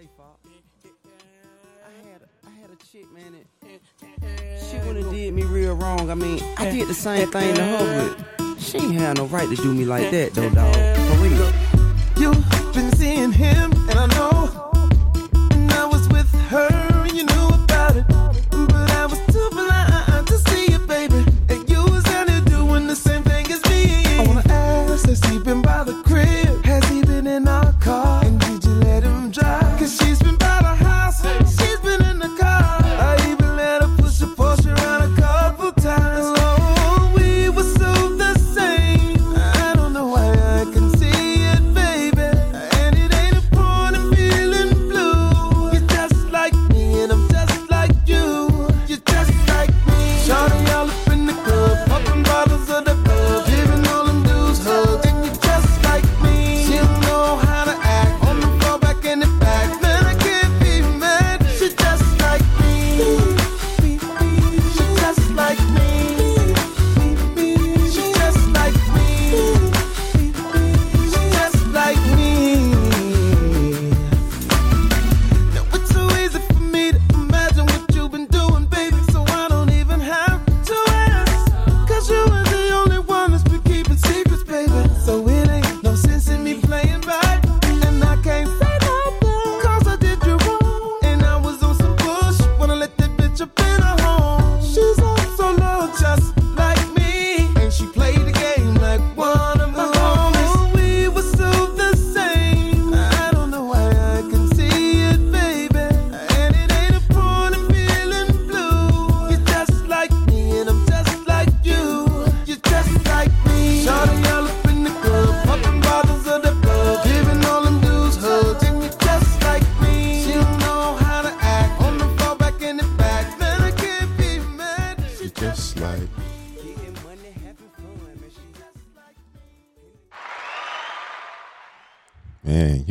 say, Fox. I had a, I had a chick, man. She wouldn't have did me real wrong. I mean, I did the same thing to her, but she ain't had no right to do me like that, though, dog. For real. You've been seeing him, and I know.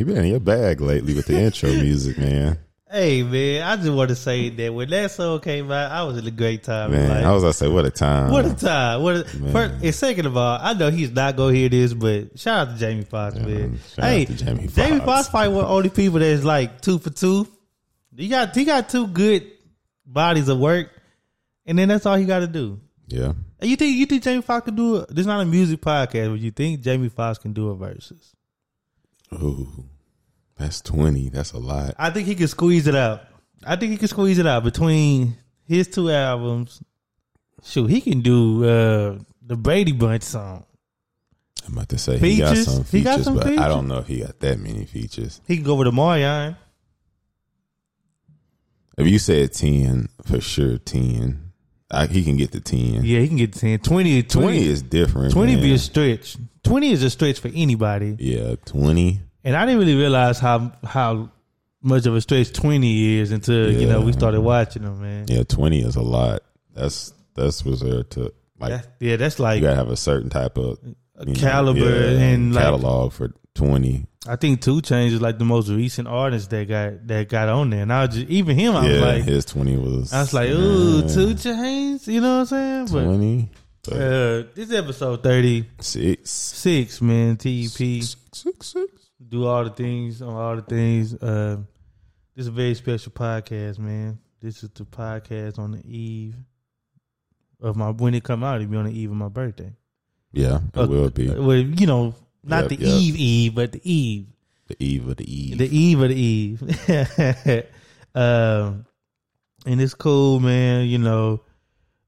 You been in your bag lately with the intro music, man. Hey man, I just want to say that when that song came out, I was in a great time. Man, life. I was gonna say what a time. What a time! What a, first, and second of all, I know he's not gonna hear this, but shout out to Jamie Foxx, man. shout out hey, Jamie Jamie Foxx. Foxx probably one of the only people that's like two for two. He got he got two good bodies of work, and then that's all he got to do. Yeah. You think you think Jamie Foxx can do it? This is not a music podcast, but you think Jamie Foxx can do a Verzuz? Ooh. That's twenty. That's a lot. I think he can squeeze it out. I think he can squeeze it out between his two albums. Shoot, he can do uh, the Brady Bunch song. I'm about to say he got Features? some He features, got some but I don't know if he got that many features. He can go with the Marion. If you said ten, for sure ten. I, he can get to ten. Yeah, he can get to 10. 20, 20, 20 is different. 20 be a stretch. 20 is a stretch for anybody. Yeah, twenty. And I didn't really realize how how much of a stretch 20 is until, you know, we started watching them, man. Yeah, twenty is a lot. That's that's there to like. That- yeah, that's like you gotta have a certain type of you know, caliber yeah, and like catalog for twenty. I think 2 Chainz is like the most recent artist that got that got on there. And I was just even him, I yeah, was like his twenty was. I was like, ooh, uh, 2 Chainz, you know what I'm saying? But twenty. But uh, this episode thirty six. six, man, TEP. Six, six, six. do all the things on all the things. Uh, this is a very special podcast, man. This is the podcast on the eve of my when it come out. It'll be on the eve of my birthday. Yeah, it Uh, will be Well, you know, not Yep, the yep. eve eve, but the eve, the eve of the eve. the eve of the eve. um, and it's cool, man. You know,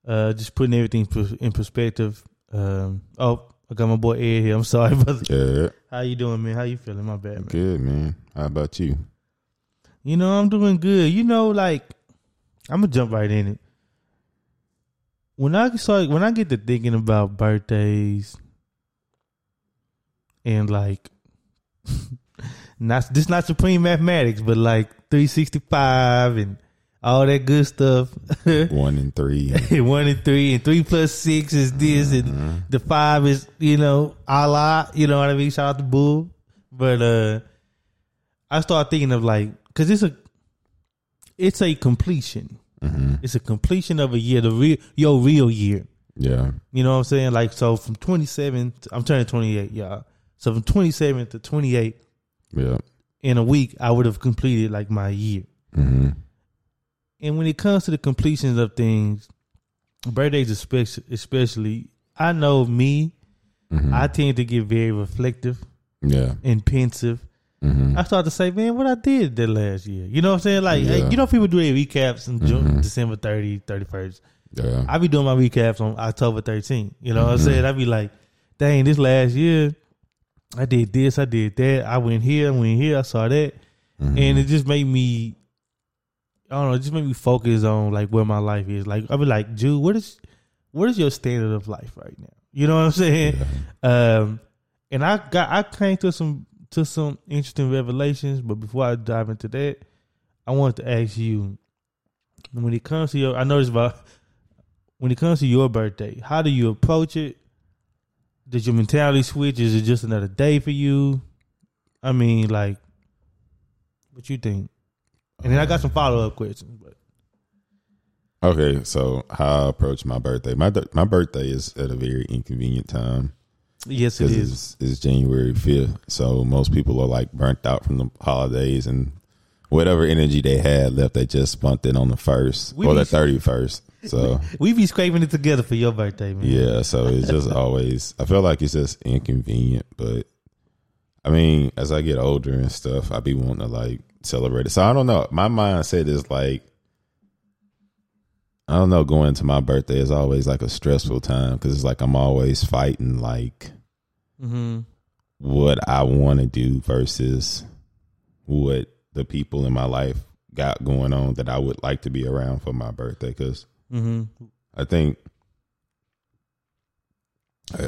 uh, just putting everything in perspective. Um, oh, I got my boy Ed here. I'm sorry, brother. yeah, How you doing, man? How you feeling? My bad, man. good man. How about you? You know, I'm doing good. You know, like I'm gonna jump right in it. When I start, when I get to thinking about birthdays and like, not this not supreme mathematics, but like 365 and all that good stuff. One and three. One and three, and three plus six is this, and the five is you know Allah. You know what I mean? Shout out to Bull. But uh I start thinking of like because it's a it's a completion. hmm It's a completion of a year, the real your real year. Yeah, You know what I'm saying? Like so, from 27, I'm turning 28, y'all. So from 27 to 28, yeah. in a week I would have completed like my year. hmm And when it comes to the completions of things, birthdays especially, especially I know me, hmm I tend to get very reflective yeah. and pensive. hmm I start to say, man, what I did that last year. You know what I'm saying? Like, Yeah. you know, people do their recaps in June, Mhm. December 30, 31st. Yeah. I be doing my recaps on October 13th. You know what I'm Mhm. saying? I be like, dang, this last year, I did this, I did that. I went here, I went here, I saw that. Mhm. And it just made me, I don't know, it just made me focus on like where my life is. Like, I be like, Jude, what is, what is your standard of life right now? You know what I'm saying? Yeah. Um, and I got I came to some to some interesting revelations, but before I dive into that, I wanted to ask you when it comes to your I noticed about when it comes to your birthday, how do you approach it? Did your mentality switch? Is it just another day for you? I mean, like, what you think? And then I got some follow up questions, but Okay, so how I approach my birthday. My my birthday is at a very inconvenient time yes, it is. it's, it's January fifth. So most people are like burnt out from the holidays and whatever energy they had left, they just spent it on the first We or the thirty first. So We be scraping it together for your birthday, man. yeah, so it's just always. I feel like it's just inconvenient, but I mean, as I get older and stuff, I be wanting to like celebrate it. So I don't know. My mindset is like. I don't know. Going to my birthday is always like a stressful time because it's like I'm always fighting like Mm-hmm. what I want to do versus what the people in my life got going on that I would like to be around for my birthday. Because Mm-hmm. I think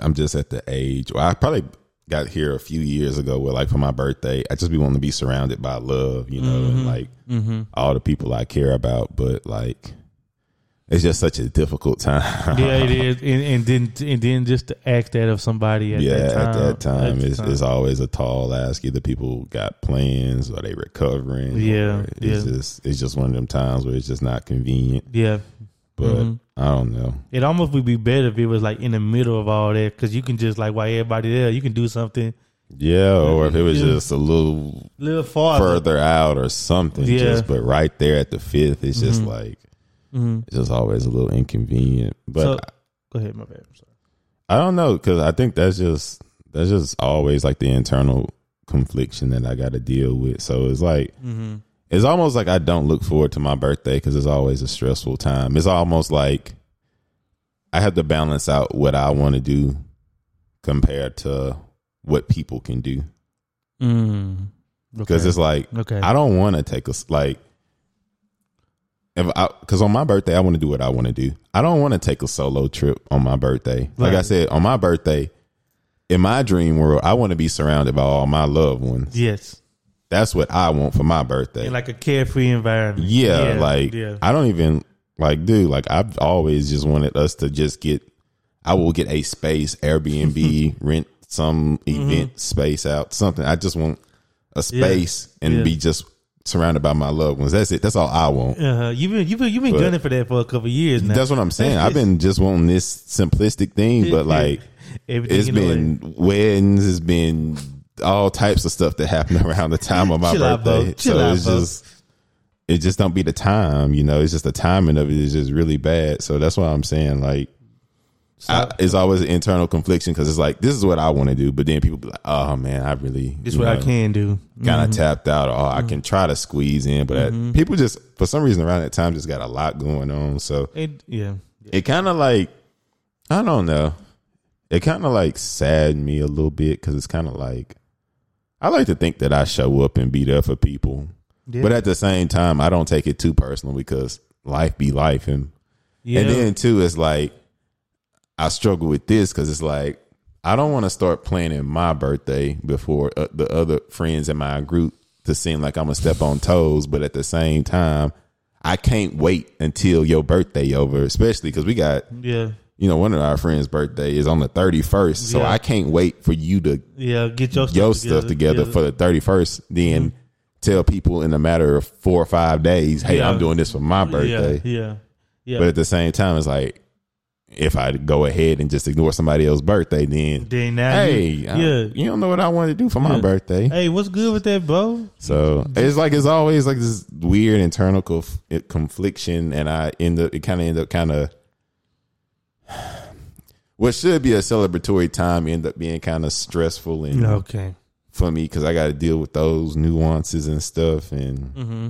I'm just at the age. Well, I probably got here a few years ago where, like, for my birthday, I just be wanting to be surrounded by love, you know, and Mhm. like Mm-hmm. all the people I care about. But like, it's just such a difficult time. yeah, it is, and, and then and then just to ask that of somebody at yeah, that time. at that time, the it's, time. it's always a tall ask. Either people got plans or they recovering. Yeah, it's yeah. just it's just one of them times where it's just not convenient. yeah. But Mhm. I don't know. It almost would be better if it was like in the middle of all that because you can just like while everybody there, you can do something Yeah, or if it was just a little little farther. further out or something. Yeah. Just but right there at the fifth, it's just Mhm. like hmm it's just always a little inconvenient. But So- Go ahead, my bad. I'm sorry. I don't know because I think that's just that's just always like the internal confliction that I got to deal with. So it's like Mm-hmm. It's almost like I don't look forward to my birthday because it's always a stressful time. It's almost like I have to balance out what I want to do compared to what people can do Mm. because Okay. it's like okay. I don't want to take a like if I because on my birthday I want to do what I want to do. I don't want to take a solo trip on my birthday. Like I said, on my birthday, in my dream world, I want to be surrounded by all my loved ones. yes, That's what I want for my birthday. in like a carefree environment. yeah, like yeah. I don't even like, dude. Like I've always just wanted us to just get. I will get a space, Airbnb, rent some Mm-hmm. event space out, something. I just want a space and Yeah. be just surrounded by my loved ones. That's it. That's all I want. Uh-huh. You've been you've been you've been But- gunning for that for a couple of years now. That's what I'm saying. I've been just wanting this simplistic thing, but like Everything it's in the way. been weddings, it's been all types of stuff that happened around the time of my out, birthday. Bo. So out, it's just it just don't be the time, you know. It's just the timing of it is just really bad. So that's why I'm saying like I, it's always an internal confliction because it's like this is what I want to do, but then people be like, "Oh man, I really This is what I can do. kind of Mhm. tapped out, or I can try to squeeze in." But people just for some reason around that time just got a lot going on, so It, yeah. it kind of like I don't know. It kind of like saddened me a little bit because it's kind of like I like to think that I show up and be there for people, yeah. but at the same time, I don't take it too personal because life be life, and yeah. and then too, it's like I struggle with this because it's like I don't want to start planning my birthday before uh, the other friends in my group to seem like I'm gonna step on toes, but at the same time, I can't wait until your birthday over, especially because we got yeah. You know one of our friends' birthday is on the 31st, so Yeah. I can't wait for you to Yeah. Get your stuff your together. stuff together for the 31st, then. Mm-hmm. Tell people in a matter of four or five days, hey, Yeah. I'm doing this for my birthday. Yeah. Yeah. Yeah. But at the same time, it's like if I go ahead and just ignore somebody else's birthday, then Then hey, you, I- yeah. you don't know what I want to do for my birthday. Hey, what's good with that, bro? So it's like it's always like this weird internal conf- confliction, and I end up it kind of end up kind of what should be a celebratory time end up being kind of stressful and Okay. for me because I got to deal with those nuances and stuff, and Mm-hmm.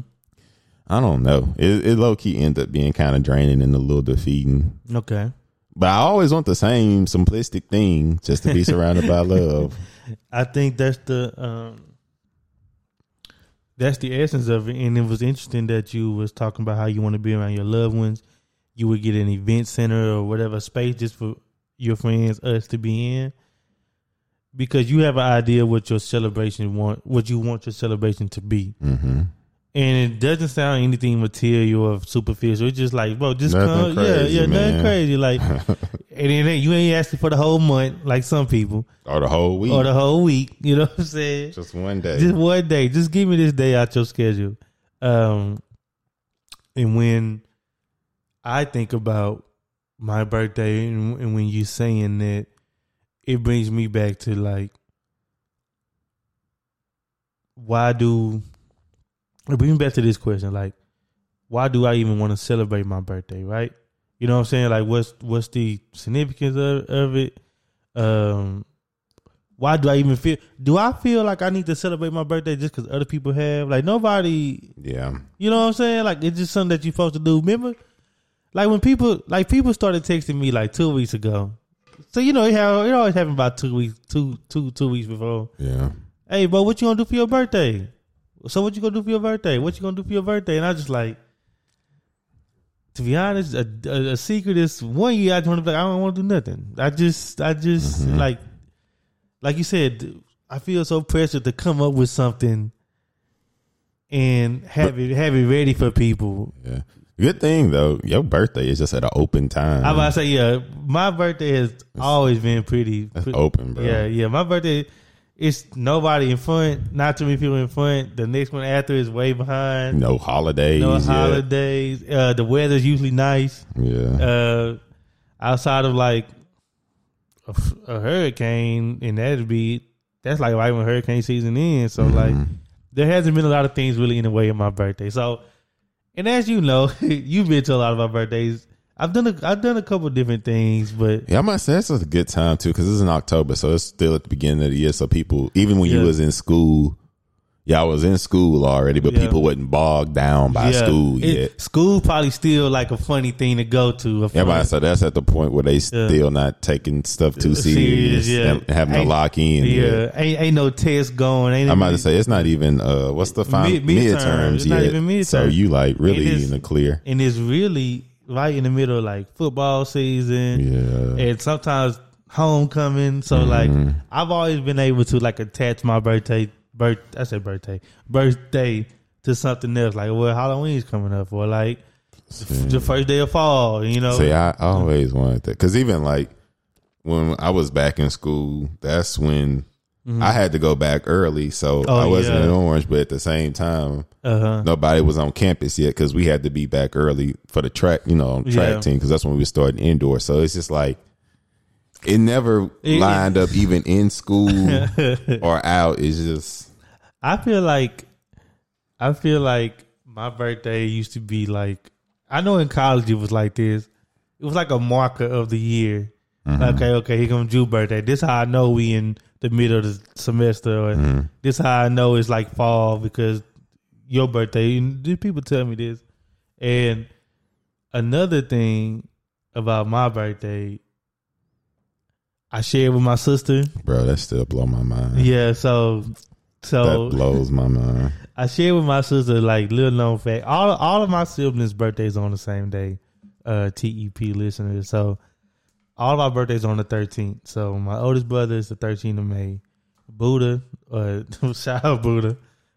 I don't know. It, it low key end up being kind of draining and a little defeating. Okay. But I always want the same simplistic thing, just to be surrounded by love. I think that's the um, that's the essence of it. And it was interesting that you was talking about how you want to be around your loved ones. You would get an event center or whatever space just for your friends, us to be in, because you have an idea what your celebration want, what you want your celebration to be. hmm And it doesn't sound anything material or superficial. It's just like, bro, just Nothing come, crazy, yeah, yeah, nothing crazy. Like, and it ain't, you ain't asking for the whole month like some people Or the whole week, or the whole week. You know what I'm saying? just one day. Just one day. Just give me this day out your schedule. Um, and when I think about my birthday, and, and when you saying that, it brings me back to like, why do? It brings me back to this question: like, why do I even want to celebrate my birthday? Right? You know what I'm saying? Like, what's what's the significance of, of it? Um, why do I even feel? Do I feel like I need to celebrate my birthday just because other people have? Like nobody, yeah. you know what I'm saying? Like it's just something that you're supposed to do. Remember, like when people, like people started texting me like two weeks ago. So you know it, have, it always happened about two weeks, two two two weeks before. Yeah. Hey, bro, what you gonna do for your birthday? So what you gonna do for your birthday? What you gonna do for your birthday? And I just like, to be honest, a, a, a secret is one year I just want to be like, I don't want to do nothing. I just, I just mm-hmm. like, like you said, I feel so pressured to come up with something and have it have it ready for people. Yeah. Good thing though, your birthday is just at an open time. I about to say, yeah, my birthday has always been pretty, That's pretty open, bro. Yeah, yeah. My birthday, it's nobody in front, not too many people in front. The next one after is way behind. No holidays. No yet. holidays. Uh, the weather's usually nice. Yeah. Uh, outside of like a, f- a hurricane, and that'd be that's like right when hurricane season ends. So Mm-hmm. like, there hasn't been a lot of things really in the way of my birthday. So, and as you know, you've been to a lot of my birthdays. I've done a I've done a couple different things, but Yeah, I might say that's a good time too because it's in October, so it's still at the beginning of the year. So people, even when Yeah. you was in school, yeah, I was in school already, but Yeah. people wasn't bogged down by yeah, school it- yet. School probably still like a funny thing to go to. Yeah, but so that's at the point where they still not taking stuff too Serious, serious, yeah. having to lock in. yeah, ain't ain't no test going. Ain't I'm about to say it's not even uh what's the final Mid- midterm. midterms It's yet. not even midterm. So you like really in the clear. and it's really right in the middle of like football season. Yeah. and sometimes homecoming. So like I've always been able to like attach my birthday birth I said birthday birthday to something else. Like well Halloween's coming up or like the first day of fall. You know. See, I I always wanted that because even like when I was back in school, that's when I had to go back early, so Mm-hmm. Oh, I wasn't yeah. in Orange. But at the same time, uh huh. nobody was on campus yet because we had to be back early for the track, you know, track Yeah. team because that's when we started indoor. So it's just like it never lined up even in school or out. It's just I feel like I feel like my birthday used to be like I know in college it was like this. It was like a marker of the year. Mm-hmm. Okay, okay, here comes Jude's birthday. This how I know we in the middle of the semester, or mm-hmm. this how I know it's like fall because your birthday. And people tell me this. And another thing about my birthday, I shared with my sister. bro, that still blow my mind. Yeah, so so That blows my mind. I shared with my sister like little known fact. All all of my siblings' birthdays on the same day. Uh, TEP listeners. So all of our birthdays on the thirteenth. So my oldest brother is the thirteenth of May. Buddha, uh, shout out Buddha.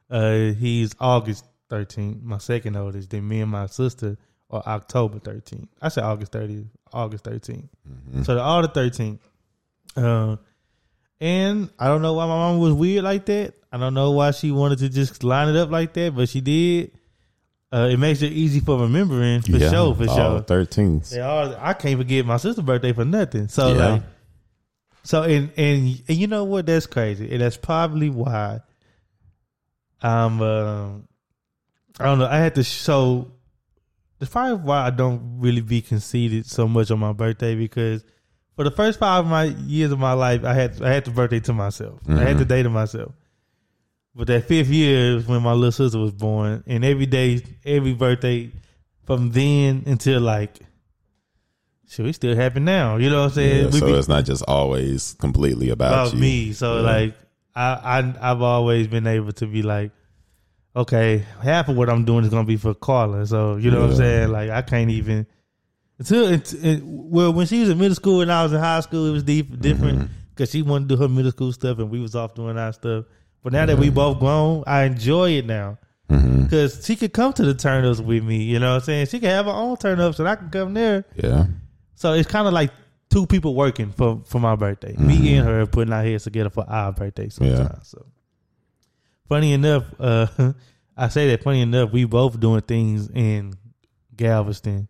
Uh, he's August thirteenth. My second oldest. Then me and my sister are October thirteenth. I said August thirtieth. August 13th. So they're all the thirteenth. Uh, and I don't know why my mom was weird like that. I don't know why she wanted to just line it up like that, but she did. uh, it makes it easy for remembering for sure, for sure. Thirteens. I can't forget my sister's birthday for nothing. So Yeah. like, so and, and and you know what? That's crazy, and that's probably why I'm. um I don't know. I had to show. That's probably why I don't really be conceited so much on my birthday because for the first five of my years of my life, I had I had the birthday to myself. I had the mm-hmm. day to myself. But that fifth year is when my little sister was born, and every day, every birthday from then until like, shit, we still happen now. You know what I'm saying? Yeah, so be- it's not just always completely about, about you. me. So Yeah. like, I, I I've always been able to be like, okay, half of what I'm doing is gonna be for Carla. So you know what I'm saying? Like, I can't even until it, it, well when she was in middle school and I was in high school, it was deep, different Mm-hmm. because she wanted to do her middle school stuff and we was off doing our stuff. But now that we both grown, I enjoy it now. Mm-hmm. Because she could come to the turn ups with me, you know what I'm saying? She could have her own turn ups and I can come there. Yeah. So it's kind of like two people working for for my birthday. Me and her putting our heads together for our birthday sometimes. Yeah. So funny enough, uh, I say that funny enough, we both doing things in Galveston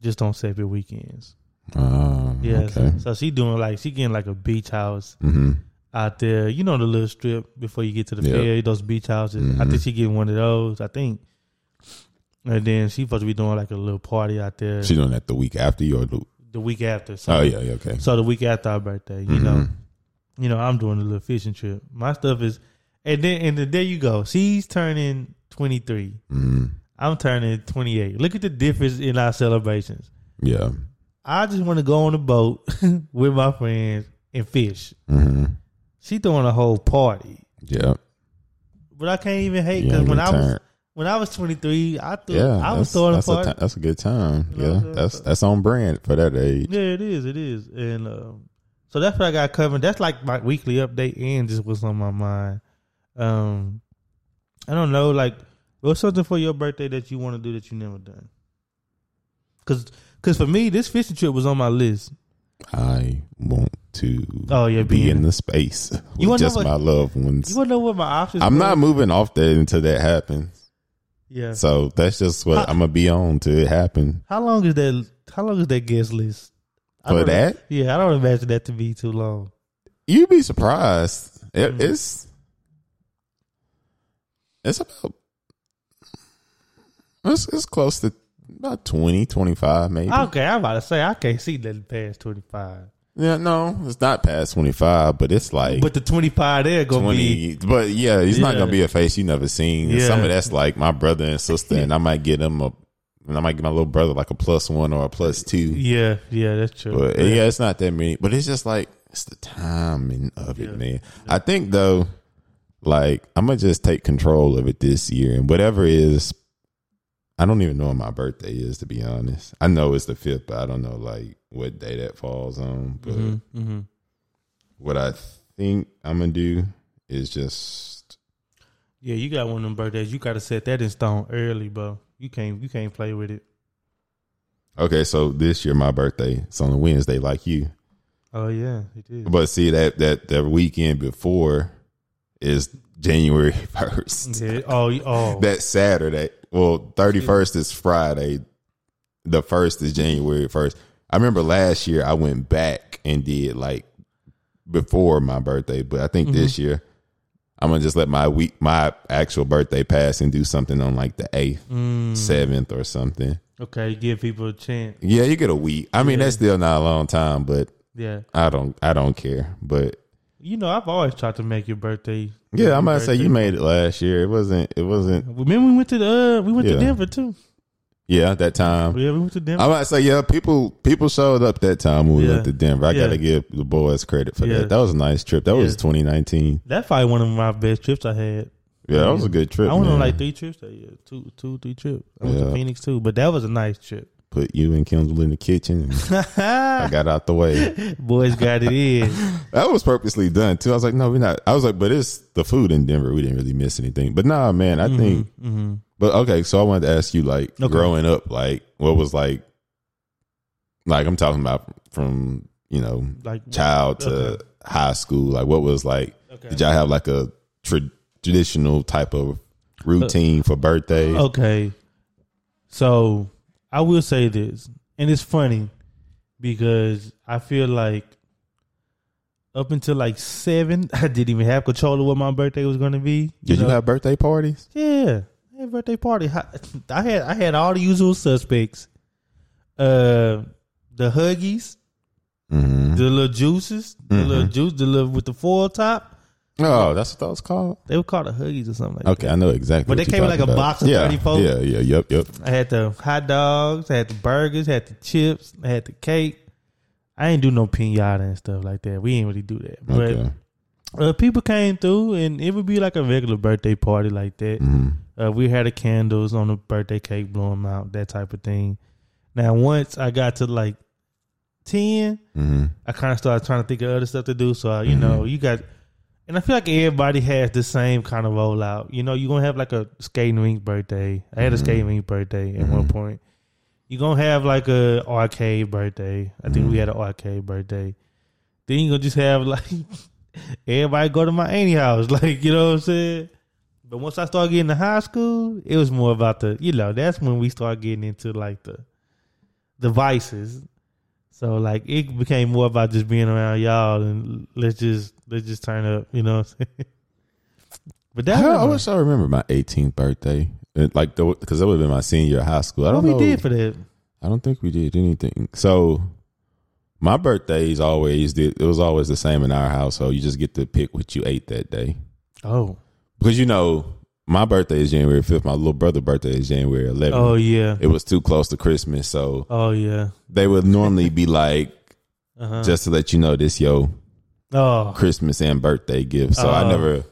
just on separate weekends. Oh, Yeah. Okay. So, so she doing like she getting like a beach house hmm out there. You know the little strip before you get to the Yeah. fair, those beach houses. I Mhm. think she getting one of those. I think. And then she supposed to be doing like a little party out there She doing that the week after you or the, the week after. So oh yeah, yeah, okay. so the week after our birthday, you know, Mhm. you know, I'm doing a little fishing trip. My stuff is, and then and then there you go. She's turning 23. I'm turning 28. Look at the difference in our celebrations. Yeah. I just want to go on a boat with my friends and fish. hmm She throwing a whole party, Yeah. but I can't even hate because when I was when I was 23, I threw yeah, I was that's, throwing a party. ti- that's a good time. You know yeah, that's that's on brand for that age. Yeah, it is. It is, and um, so that's what I got covered. That's like my weekly update and just what's on my mind. Um, I don't know, like what's something for your birthday that you want to do that you never done? Because, because for me, this fishing trip was on my list. I want to Oh, yeah, be in the space with You wanna just what- my loved ones. You want to know what my options? I'm were? not moving off that until that happens. Yeah. So that's just what How- I'm gonna be on till it happen. How long is that? How long is that guest list? I For that, Yeah, I don't imagine that to be too long. you'd be surprised. It, Mm. It's it's about it's, it's close to about 20, 25 maybe. Okay, I'm about to say I can't see that past 25. yeah, no, it's not past twenty five, but it's like But the 25 there gonna be but yeah he's not gonna be a face you never seen And some of that's like my brother and sister and i might get him a and i might get my little brother like a plus one or a plus two Yeah, yeah, that's true. but yeah it's not that many but it's just like it's the timing of it Yeah. man i think though like i'm gonna just take control of it this year and whatever is i don't even know when my birthday is to be honest i know it's the fifth but i don't know like what day that falls on but Mhm, mhm. what i think i'm gonna do is just Yeah, you got one of them birthdays. You got to set that in stone early, bro. You can't, you can't play with it. Okay, so this year my birthday it's on a Wednesday, like you. Oh yeah, it is. But see that that that weekend before is January first. Oh, oh. That Saturday, well, thirty first is Friday. The first is January first. I remember last year I went back and did like before my birthday, but I think this Mm-hmm. year I'm gonna just let my week my actual birthday pass and do something on like the eighth, Mm, seventh, or something. okay, give people a chance. Yeah, you get a week. I mean, Yeah. that's still not a long time, but Yeah, I don't I don't care. But you know, I've always tried to make your birthday. yeah, I'm gonna say you made it last year. It wasn't it wasn't Remember we went to the uh, we went Yeah. to Denver too. yeah, that time. Yeah, we went to Denver. I'm about to say, yeah, people people showed up that time when we Yeah. went to Denver. I Yeah. gotta give the boys credit for that. That was a nice trip. That was 2019. That's probably one of my best trips I had. Yeah, that was a good trip. I went on like three trips that year, two, two, three trips. I went to Phoenix too, but that was a nice trip. Put you and Kendall in the kitchen. And I got out the way. Boys got it in. That was purposely done too. I was like, no, we're not. I was like, but it's the food in Denver. We didn't really miss anything. But nah, man, I think. hmm But okay, so I wanted to ask you, like, Okay. growing up, like, what was like, like I'm talking about from you know like child to Okay. high school. Like, what was like? Okay. Did y'all have like a tra- traditional type of routine for birthdays? Okay. So I will say this, and it's funny because I feel like up until like seven, I didn't even have control of what my birthday was going to be. Did you have birthday parties? Yeah, I had birthday party. I had I had all the usual suspects. Uh, the huggies, Mm-hmm. the little juices, the little juice, the little with the foil top. Oh, that's what that was called. They were called the huggies or something like that. Okay, I know exactly. But what they you're came in like a about. box of yeah, 34. Yeah, yeah, yep, yep. that. I had the hot dogs, I had the burgers, I had the chips, I had the cake. I ain't do no pinata and stuff like that. We ain't really do that. But Okay. uh, people came through, and it would be like a regular birthday party like that. hmm Uh, we had the candles on the birthday cake, blow them out, that type of thing. Now, once I got to like ten, hmm I kind of started trying to think of other stuff to do. So, uh, you Mm-hmm. know, you got, and I feel like everybody has the same kind of rollout. You know, you're gonna have like a skating rink birthday. I had a Mm-hmm. skating rink birthday at one point. You're gonna have like a arcade birthday. I think we Mm-hmm. had an arcade birthday. Then you're gonna just have like everybody go to my auntie house, like you know what I'm saying. But once I started getting to high school, it was more about the, you know, that's when we started getting into like the, the vices. So like it became more about just being around y'all and let's just let's just turn up, you know. What I'm saying? But that I, I wish I remember my 18th birthday. It, like because that would have been my senior year of high school. I what don't we know. did for that. I don't think we did anything. So my birthdays always did. It was always the same in our household. You just get to pick what you ate that day Oh, because you know my birthday is January 5th. My little brother's birthday is January 11th. oh yeah, It was too close to Christmas, so oh yeah. they would normally be like, Uh-huh. just to let you know this yo oh, Christmas and birthday gift. So I Oh. never.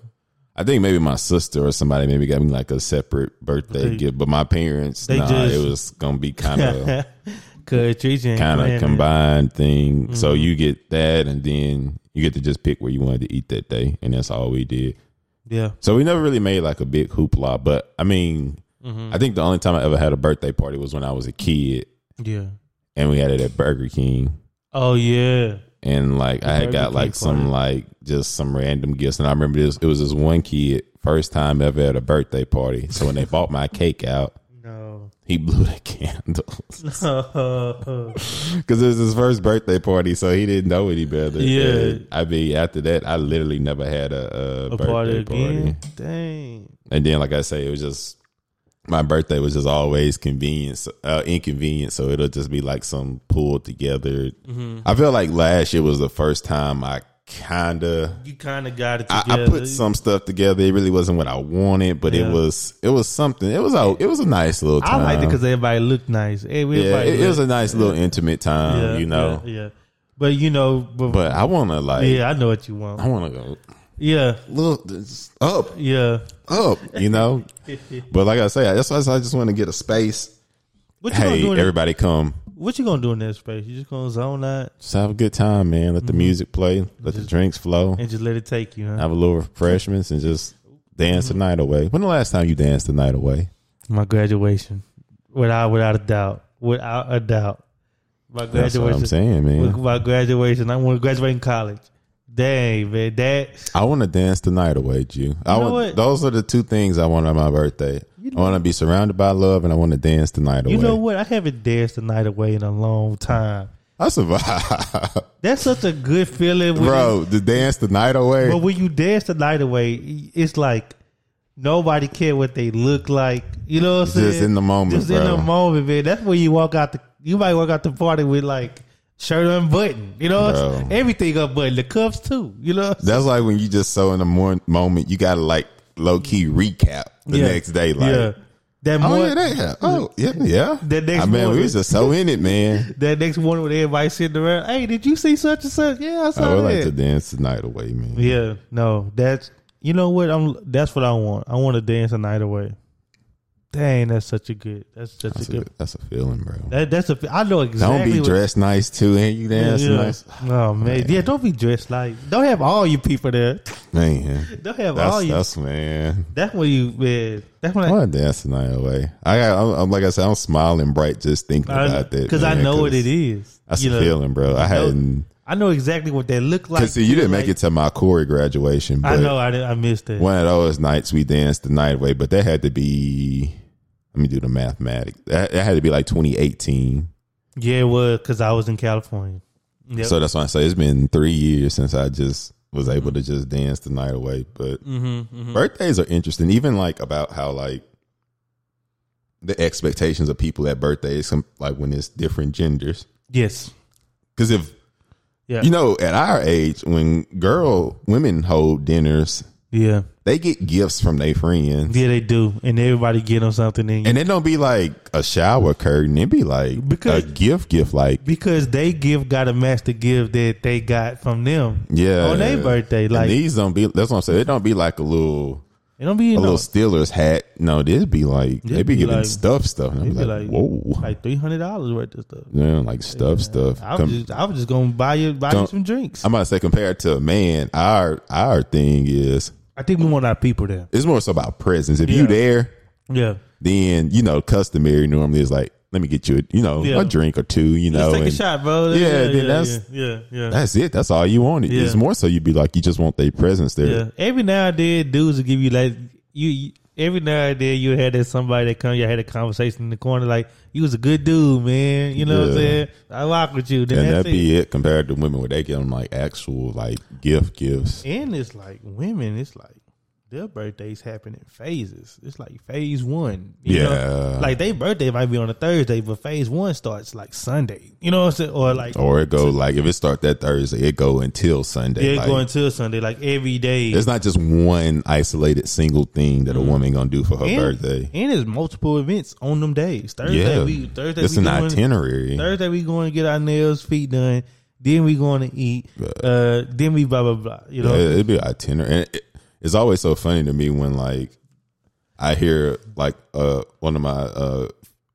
I think maybe my sister or somebody maybe got me like a separate birthday They- gift, but my parents, nah, just- it was gonna be kind of kind of combined thing. So Mm-hmm. you get that, and then you get to just pick where you wanted to eat that day, and that's all we did. Yeah, So we never really made like a big hoopla. But I mean, Mm-hmm. I think the only time I ever had a birthday party was when I was a kid, yeah. and we had it at Burger King. Oh yeah. and like I had got King like some like just some random gifts, and I remember this. It was this one kid first time ever at a birthday party. So when they bought my cake out. He blew the candles because it was his first birthday party, so he didn't know any better. Yeah. And, I mean, after that, I literally never had a, a, a birthday party party. Dang. And then, like I say, it was just my birthday was just always convenient, uh, inconvenient. So it'll just be like some pulled together. Mm-hmm. I feel like last year was the first time I kind of You kind of got it I, together. I put some stuff together. It really wasn't what I wanted, but Yeah. it was it was something. It was a it was a nice little I time. liked it because everybody looked nice. Everybody yeah, it, it was a nice little intimate time, yeah, you know. Yeah, yeah. But you know, but, But I want to like, yeah, I know what you want. I want to go Yeah, this- up, yeah. up, you know. but like I say, that's why I just want to get a space. What you gonna Hey, everybody, come. What you gonna do in that space? You just gonna zone out Just have a good time, man. Let the Mm-hmm. music play. Let the drinks flow. and just let it take you? Huh? Have a little refreshments and just dance the night away. When the last time you danced the night away? My graduation, without without a doubt, without a doubt. My That's what I'm saying, man. With my graduation, I want to graduate in college. Dang, man, that I want to dance the night away, Jude. I want those are the two things I want on my birthday. You I want to be surrounded by love, and I want to dance the night away. you know what? I haven't danced the night away in a long time. I survive, That's such a good feeling, bro. To dance the night away. But when you dance the night away, it's like nobody care what they look like. You know what I'm saying? Just in the moment, Just in the moment, man. That's when you walk out the. You might walk out the party with like shirt unbuttoned. You know, what I'm saying? everything unbuttoned, the cuffs too. You know, what I'm That's like when you just so in the moment, you got to like low key recap the Yeah. next day. Like, oh, yeah, that oh more, yeah, have. Oh yeah, yeah. The next I mean, we was just so in it, man. that next morning when everybody sitting around. Hey, did you see such and such? Yeah, I oh, I saw would that. like to dance the night away, man. yeah, no, that's you know what I'm. That's what I want. I want to dance the night away. Dang, that's such a good. That's such That's a good. that's a feeling, bro. That, that's a. I know exactly. Don't be what- dressed nice too, and you dance Yeah. nice, Oh man, yeah. Don't be dressed like. Don't have all you people there. man. Don't have That's all you. that's man. That's when you. Man, that's when I I. want to dance the night away. I got. I'm, I'm like I said. I'm smiling bright just thinking about that Because I man, know what 'cause it is. That's you a know, feeling, bro. I hadn't. I know exactly what they look like. See, you didn't make it to my Corey graduation, but I know. I, didn't- I missed it. one of those nights we danced the night away. But that had to be. let me do the mathematics. That, that had to be like 2018. Yeah, it was because I was in California. Yep. So that's why I say it's been three years since I just was able to just dance the night away. But Mm-hmm, birthdays are interesting, even like about how like the expectations of people at birthdays, like when it's different genders. yes. Because if Yeah. you know, at our age, when girl women hold dinners, Yeah. they get gifts from their friends. Yeah, they do, and everybody get them something, and, And it don't be like a shower curtain. It be like Because- a gift, gift. Like because they give got to match the gift that they got from them. yeah, on their birthday, And like these don't be. That's what I'm saying. It don't be like a little it don't be a no, little Steelers hat. No, this be like they be be giving like- stuff, stuff. And I'm be like, like whoa, like three hundred dollars worth of stuff. yeah, like stuff, stuff. I was Com- just I was just gonna buy you buy you some drinks. I'm about to say compared to a man, our our thing is I think we want our people there. it's more so about presence. If Yeah. you there, Yeah, then you know customary normally is like let me get you a, you know Yeah. a drink or two. You know, let's take a shot, bro. Yeah, then yeah, that's- yeah, yeah. yeah. that's it. That's all you wanted. Yeah. It's more so you'd be like you just want their presence there. Yeah, every now and then, dudes will give you like you. Every now and then, you had that somebody that come, you had a conversation in the corner, like you was a good dude, man. You know what I'm saying? I rock with you. Then and that'd be it compared to women where they get them like actual like gift gifts. And it's like women, it's like their birthdays happen in phases. It's like phase one. you know? Yeah. Like their birthday might be on a Thursday, but phase one starts like Sunday. You know what I'm saying? Or like Or it go like if it start that Thursday, it go until Sunday. yeah, like, going to Sunday, like every day. It's not just one isolated single thing that a woman gonna do for her and, birthday. And there's multiple events on them days. Thursday Yeah, we Thursday it's we an itinerary. Thursday we going to get our nails, feet done. Then we going to eat. Uh, then we blah blah blah. You know, Yeah, it'd be an itinerary. It, it's always so funny to me when like I hear like uh one of my uh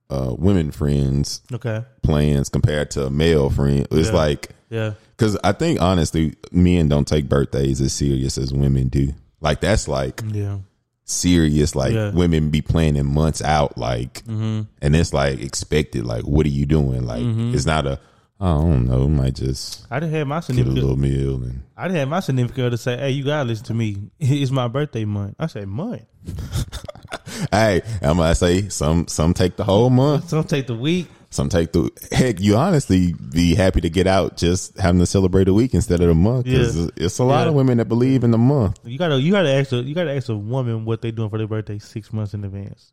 uh women friends okay, plans compared to a male friend. It's Yeah. like yeah, because I think honestly, men don't take birthdays as serious as women do. Like that's like yeah, serious. Like Yeah. women be planning months out. Like, and it's like expected. Like, what are you doing? Like, it's not a. I don't know. Might just I done had my get a significant. little meal and I done had my significant other say, "Hey, you gotta listen to me. It's my birthday month." I said, "Month." hey, I'm gonna say some. Some take the whole month. Some take the week. Some take the heck. You honestly be happy to get out just having to celebrate a week instead of the month. 'cause Yeah. it's- it's a lot Yeah. of women that believe in the month. You gotta, you gotta ask, a, you gotta ask a woman what they doing for their birthday six months in advance.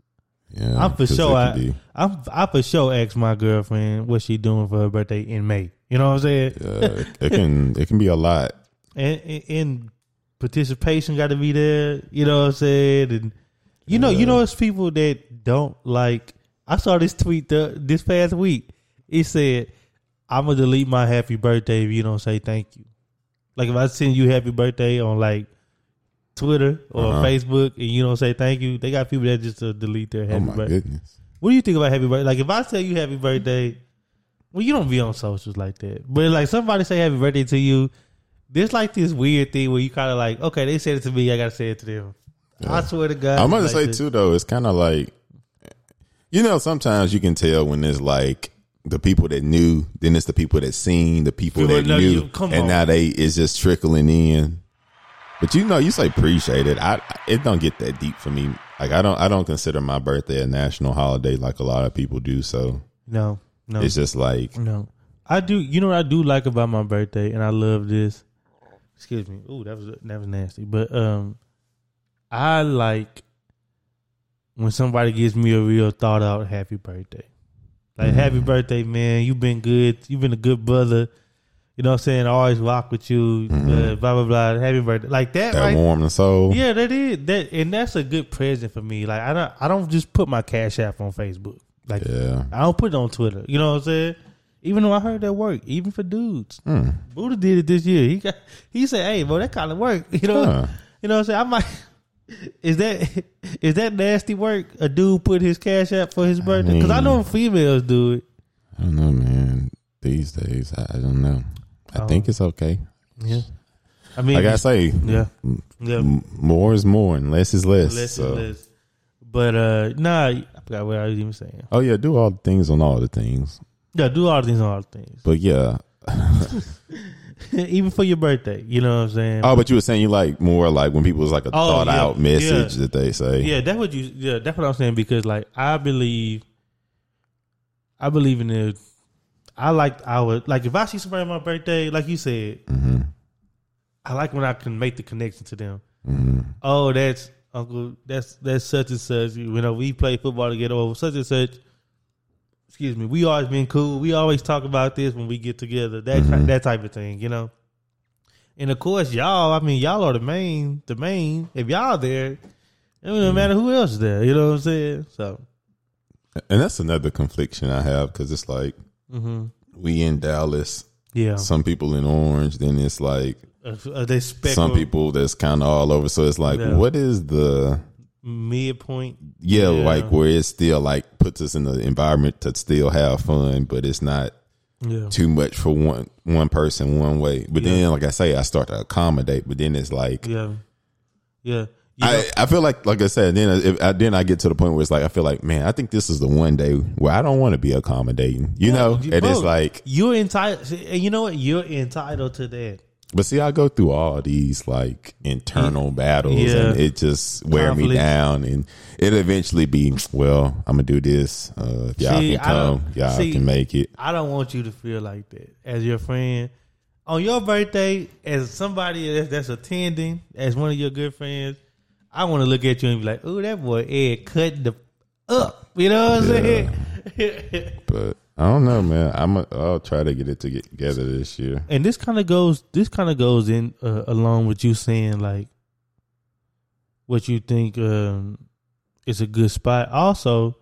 Yeah, I'm for sure. I, I'm, I for sure ask my girlfriend what she doing for her birthday in May. You know what I'm saying? uh, it can it can be a lot. and, and, and participation got to be there. You know what I'm saying? And you know, you know, it's people that don't like. I saw this tweet the, this past week. It said, "I'm gonna delete my happy birthday if you don't say thank you." Like if I send you happy birthday on like Twitter or Uh-huh. Facebook and you don't say thank you, they got people that just uh, delete their Oh happy my birthday. goodness. What do you think about happy birthday? Like if I tell you happy birthday, well, you don't be on socials like that. But like somebody say happy birthday to you, there's like this weird thing where you kind of like, okay, they said it to me, I gotta say it to them. I swear to God, I'm gonna say this. too though, it's kind of like, you know, sometimes you can tell when it's like the people that knew, then it's the people that seen, the people People that knew, and on. now they it's just trickling in. But you know, you say appreciate it. I it don't get that deep for me. Like I don't I don't consider my birthday a national holiday like a lot of people do. So No, no, it's just like no. I do. You know what I do like about my birthday, and I love this. Excuse me. Ooh, that was that was nasty. But um, I like when somebody gives me a real thought out happy birthday. Like happy birthday, man. You've been good. You've been a good brother. You know what I'm saying? I always rock with you. Uh, blah blah blah. Happy birthday. Like that, that right? warm the soul. Yeah, that is that, and that's a good present for me. Like I don't, I don't just put my cash app on Facebook. Like Yeah. I don't put it on Twitter. You know what I'm saying? Even though I heard that work, even for dudes. Hmm. Buddha did it this year. He got, he said, "Hey, bro, that kind of work." You know, Huh. you know what I'm saying? I might. Is that is that nasty work? A dude put his cash app for his birthday? Because I mean- know females do it. I don't know, man. These days, I, I don't know. I Oh. think it's okay. Yeah, I mean, Like I say, yeah, yeah. more is more and less is less. Less so. and less. But uh, nah, I forgot what I was even saying. Oh yeah, do all the things on all the things. Yeah, do all these all the things. But yeah, even for your birthday. You know what I'm saying? Oh, but you were saying you like more like when people was like a Oh, thought yeah, out message yeah. that they say. Yeah, that's what you. Yeah, that's what I'm saying because like I believe, I believe in the. I like our like if I see somebody on my birthday, like you said, Mm-hmm. I like when I can make the connection to them. Mm-hmm. Oh, that's Uncle. That's that's such and such. You know, we play football together. Over such and such. Excuse me. We always been cool. We always talk about this when we get together. That Mm-hmm. that type of thing. You know. And of course, y'all. I mean, y'all are the main. The main. If y'all there, it Mm-hmm. don't matter who else is there. You know what I'm saying? So. And that's another confliction I have because it's like hmm we in Dallas, Yeah. some people in Orange, then it's like Uh, uh, they spec some people that's kind of all over. So it's like, Yeah. what is the midpoint. yeah, Yeah. like where it still like puts us in the environment to still have fun, but it's not Yeah. too much for one one person one way. But Yeah. then, like I say, I start to accommodate. But then it's like Yeah. Yeah. You know- I, I feel like like I said, then if, I, then I get to the point where it's like I feel like man, I think this is the one day where I don't want to be accommodating, you know. you- And it's like, you're entitled. And you know what? You're entitled to that. but see, I go through all these like internal battles, Yeah. and it just wear me down, and it eventually be well, I'm gonna do this. Uh, if y'all See, can come, y'all see, can make it. I don't want you to feel like that as your friend on your birthday. As somebody that's, that's attending, as one of your good friends, I want to look at you and be like, "Oh, that boy Ed cut the up." You know what I'm saying? But I don't know, man. I'm a, I'll try to get it to get together this year. and this kind of goes this kind of goes in uh, along with you saying like what you think um is a good spot also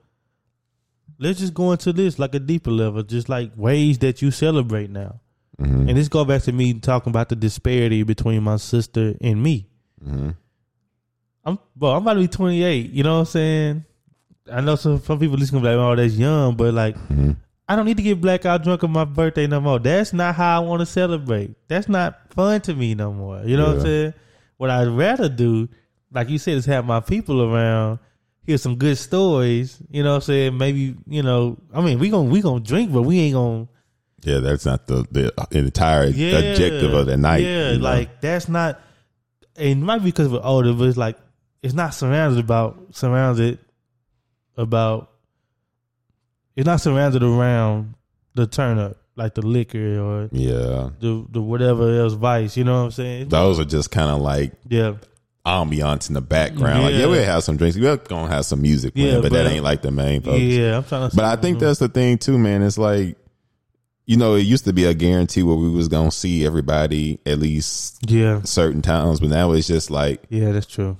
let's just go into this like a deeper level just like ways that you celebrate now Mhm. and this go back to me talking about the disparity between my sister and me Mhm. I'm well i'm about to be 28 you know what i'm saying i know some, some people listening gonna be like oh that's young but like Mhm. I don't need to get blackout drunk on my birthday no more. That's not how I want to celebrate. That's not fun to me no more. You know what I'm saying? What I'd rather do, like you said, is have my people around, hear some good stories. You know what I'm saying? Maybe, you know, I mean, we gonna we gonna drink, but we ain't gonna Yeah, that's not the the entire yeah, objective of the night. Yeah, you know? like that's not. It might be because we're older, but it's like it's not surrounded about surrounded about. It's not surrounded around the turn up like the liquor or yeah, the the whatever else vice. You know what I'm saying? those are just kind of like Yeah, ambiance in the background. Like, yeah, Yeah. we'll have some drinks. We're gonna have some music playing, Yeah, but, that ain't like the main focus. yeah. I'm trying to. But I think that's the thing too, man. It's like, you know, it used to be a guarantee where we was gonna see everybody at least yeah, certain times, but now it's just like yeah. That's true.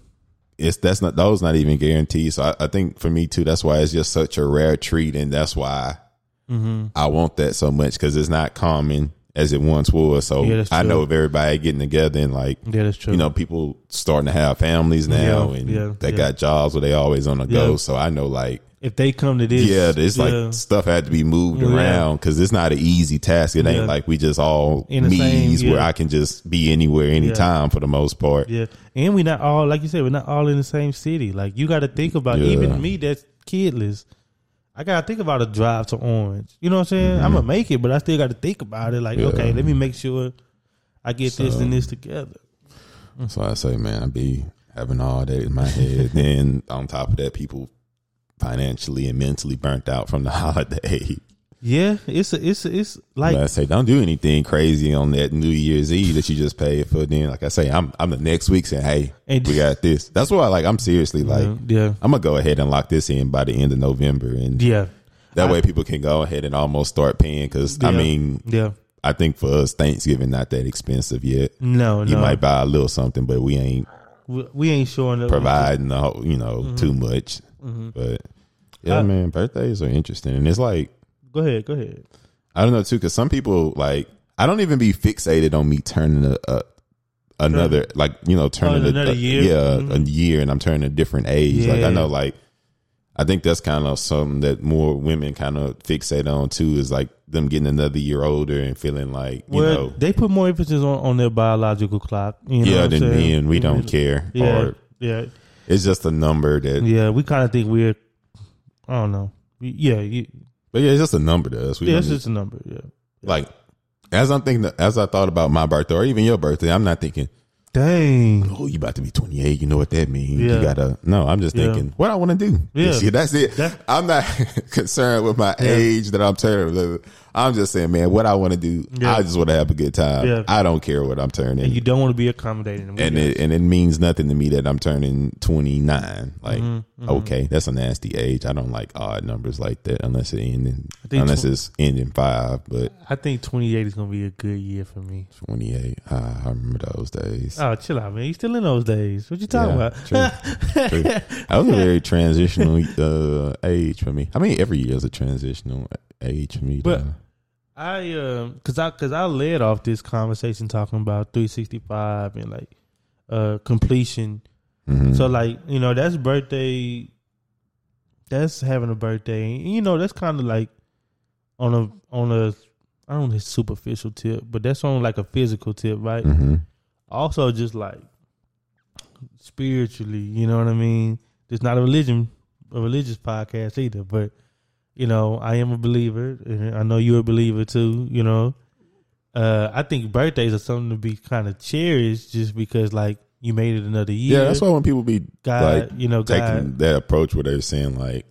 It's that's not those not even guaranteed. So I, I think for me too, that's why it's just such a rare treat, and that's why Mm-hmm. I want that so much because it's not common as it once was. So Yeah, I know of everybody getting together and like Yeah, that's true. you know people starting to have families now Yeah, and they got jobs where they always on the go. So I know like if they come to this, yeah, it's yeah, like stuff had to be moved Yeah. around because it's not an easy task. It ain't like we just all me's where. I can just be anywhere, anytime for the most part. Yeah, and we not all like you said. We're not all in the same city. Like you got to think about Yeah. even me that's kidless. I got to think about a drive to Orange. You know what I'm saying? Mm-hmm. I'm gonna make it, but I still got to think about it. Like, Yeah. okay, let me make sure I get this and this together. So I say, man, I be having all that in my head. then on top of that, people financially and mentally burnt out from the holiday. Yeah, it's a, it's a, it's like But I say, don't do anything crazy on that New Year's Eve that you just paid for. Then, like I say, I'm I'm the next week saying, hey, And- we got this. That's why, like, I'm seriously like, yeah, I'm gonna go ahead and lock this in by the end of November, and yeah, that I- way people can go ahead and almost start paying. Because I mean, yeah. I think for us, Thanksgiving not that expensive yet. No, You no, might buy a little something, but we ain't we, we ain't showing up. providing the whole, you know Mm-hmm. too much. But yeah, I- man, birthdays are interesting, and it's like Go ahead, go ahead. I don't know too, because some people like I don't even be fixated on me turning a, a another like you know turning a- another a- year? yeah, Mhm. a year, and I'm turning a different age. Like I know, like I think that's kind of something that more women kind of fixate on too. Is like them getting another year older and feeling like you well, know, they put more emphasis on, on their biological clock. You know yeah, than saying? me, and we don't care, Yeah, or yeah, it's just a number that. yeah. We kind of think we're. I don't know. Yeah, you, But yeah, it's just a number to us. We yeah, it's need- just a number. Yeah, like as I'm thinking, as I thought about my birthday or even your birthday, I'm not thinking, Dang. oh, you about to be 28. You know what that means? Yeah. You gotta. No, I'm just Yeah. thinking what I want to do. Yeah. See, that's it. That- I'm not concerned with my age that I'm turning. I'm just saying, man, what I want to do. Yeah. I just want to have a good time. Yeah. I don't care what I'm turning. And you don't want to be accommodating. and it and it means nothing to me that I'm turning 29. Like, Mm-hmm, okay, that's a nasty age. I don't like odd numbers like that unless it end in, think unless tw- it's ending five. But I think 28 is going to be a good year for me. 28, ah, I remember those days. Oh, chill out, man. You still in those days. What you talking Yeah, about? true. True. That was a very transitional uh, age for me. I mean, every year is a transitional age for me. But- though. I um cuz I cuz I led off this conversation talking about 365 and like uh completion. Mhm. So like, you know, that's birthday that's having a birthday. You know, that's kind of like on a on a I don't know superficial tip, but that's on like a physical tip, right? Mhm. Also just like spiritually, you know what I mean? It's not a religion a religious podcast either, but you know, I am a believer and I know you're a believer too, you know. Uh I think birthdays are something to be kind of cherished just because like you made it another year. yeah, that's why when people be God, like you know, taking God. Mm-hmm. that approach where they're saying like,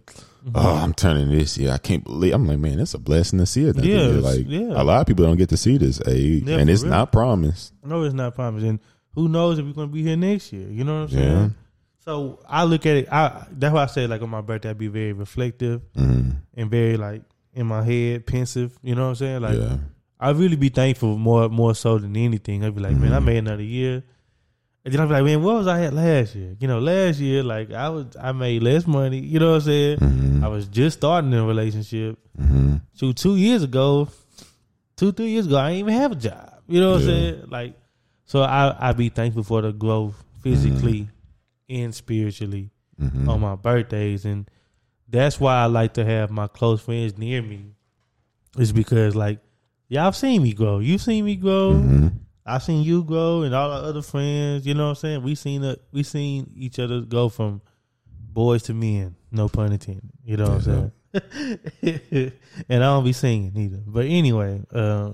"Oh, I'm turning this year. I can't believe." I'm like, man, it's a blessing to see it. Yeah, like yeah. a lot of people don't get to see this age, Yeah, and it's real. not promised. No, it's not promised. And who knows if we're gonna be here next year. You know what I'm saying? Yeah. So I look at it. I that's why I say like on my birthday, I'd be very reflective Mm, and very like in my head, pensive. You know what I'm saying? Like yeah, I really be thankful more more so than anything. I'd be like, man, I made another year. And then I'd be like, man, what was I at last year? You know, last year, like I was I made less money, you know what I'm saying? Mhm. I was just starting a relationship. Mhm. So two years ago, two, three years ago, I didn't even have a job. You know what I'm saying? Like so I I be thankful for the growth physically and spiritually Mhm. on my birthdays and that's why I like to have my close friends near me. Is because like y'all seen me grow. You seen me grow. I seen you grow and all our other friends, you know what I'm saying? We seen it we seen each other go from boys to men, no pun intended. You know what I'm saying? and I don't be singing either. But anyway, uh,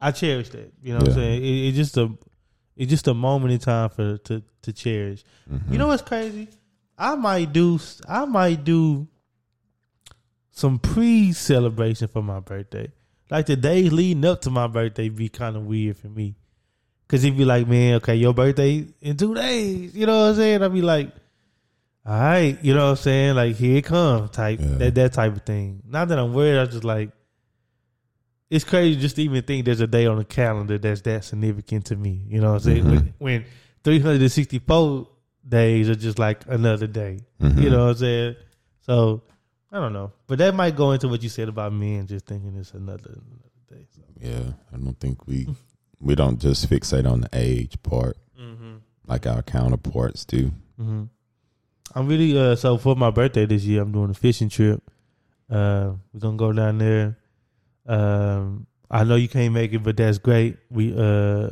I cherish that. You know what I'm Yeah. saying? It, it's just a it's just a moment in time for to to cherish. Mm-hmm. You know what's crazy? I might do I might do some pre celebration for my birthday. Like the days leading up to my birthday be kind of weird for me. Cause it'd be like, man, okay, your birthday in two days. You know what I'm saying? I'd be like, all right, you know what I'm saying? Like here it comes, type Yeah. that that type of thing. Not that I'm worried, I'm just like it's crazy just to even think there's a day on the calendar that's that significant to me. You know what I'm saying? When, when 364 days are just like another day. Mhm. You know what I'm saying? So I don't know, but that might go into what you said about men just thinking it's another, another day. So. Yeah, I don't think we we don't just fixate on the age part Mm-hmm. like our counterparts do. hmm I'm really uh so for my birthday this year I'm doing a fishing trip. Uh we're gonna go down there. Um I know you can't make it, but that's great. We uh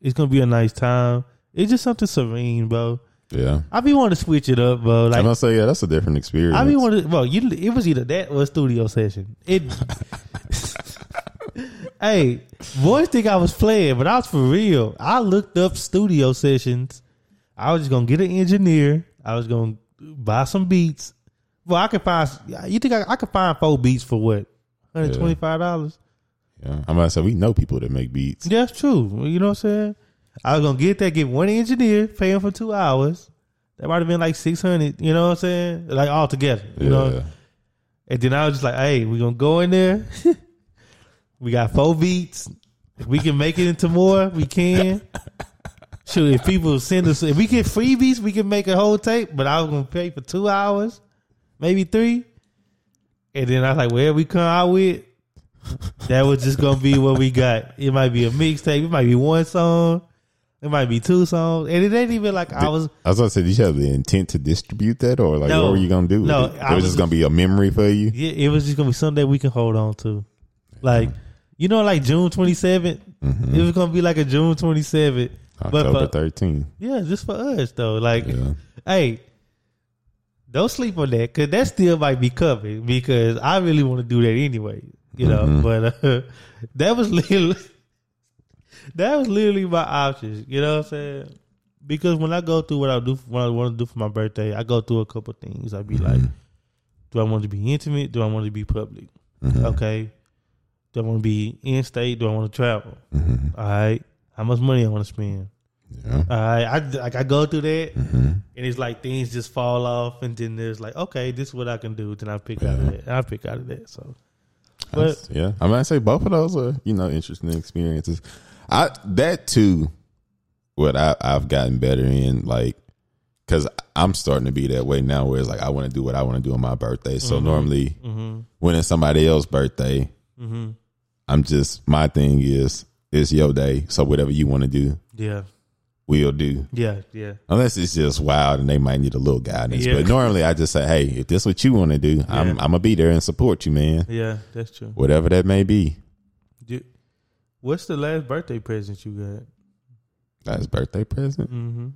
it's gonna be a nice time. It's just something serene, bro. Yeah, I be wanting to switch it up, bro. I'm Like gonna say yeah, that's a different experience. I be wanting well, you it was either that or a studio session. It Hey, boys think I was playing, but I was for real. I looked up studio sessions. I was just gonna get an engineer. I was gonna buy some beats. Well, I could find. You think I, I could find four beats for what? Hundred twenty five dollars. yeah, I'm gonna say we know people that make beats. Yeah, that's true. You know what I'm saying? I was gonna get that, get one engineer, pay him for two hours. That might have been like six hundred. You know what I'm saying? Like all together. You know. And then I was just like, hey, we gonna go in there. we got four beats. If we can make it into more, we can. Sure, if people send us, if we get free beats, we can make a whole tape. But I was gonna pay for two hours, maybe three. And then I was like, where we come out with, that was just gonna be what we got. It might be a mixtape. It might be one song. It might be two songs. And it ain't even like I was. I was gonna say, did you have the intent to distribute that, or like No. what were you gonna do? No, it? It was, was just gonna be a memory for you. Yeah, it was just gonna be something that we can hold on to. Like, you know, like June twenty seventh. It was gonna be like a June twenty seventh. October for, 13th. yeah, just for us though. Like, Yeah. hey, don't sleep on that because that still might be covered because I really want to do that anyway. you know. Mhm. But uh, that was literally that was literally my options. You know what I'm saying? Because when I go through what I do, what I want to do for my birthday, I go through a couple things. I'd be like, do I want to be intimate? Do I want to be public? Mhm. Okay. Do I want to be in state? Do I want to travel? Mhm. All right. How much money I want to spend? Yeah. All right. I like I go through that, Mhm. and it's like things just fall off, and then there's like, okay, this is what I can do. Then I pick out of that. I pick out of that. So, but That's- yeah, I mean, I say both of those are you know interesting experiences. I that too, what I I've gotten better in like because I'm starting to be that way now, where it's like I want to do what I want to do on my birthday. So normally hmm when it's somebody else's birthday, hmm I'm just my thing is it's your day, so whatever you want to do, yeah, we'll do. yeah, yeah, Unless it's just wild and they might need a little guidance. Yeah. But normally I just say, hey, if this what you want to do, I'm I'm gonna be there and support you, man. yeah. That's true. Whatever that may be. What's the last birthday present you got? Last birthday present. Mm-hmm.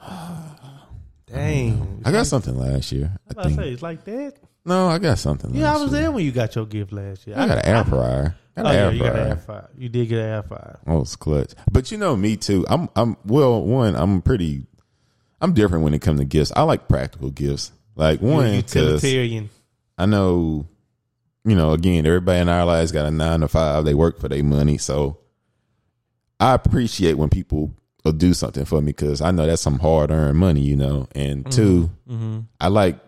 Dang, I got something last year. I I was about to say think. it's like that. No, I got something. Yeah, I was year. there when you got your gift last year. I got an air fryer. Got Oh an yeah, air you got an air fryer. fryer. You did get an air fryer. Oh, it's clutch. But you know me too. I'm I'm well. One, I'm pretty. I'm different when it comes to gifts. I like practical gifts. Like one, utilitarian. I know, you know, again, everybody in our lives got a nine to five. They work for their money, so I appreciate when people will do something for me because I know that's some hard earned money, you know. And two, Mm-hmm. I like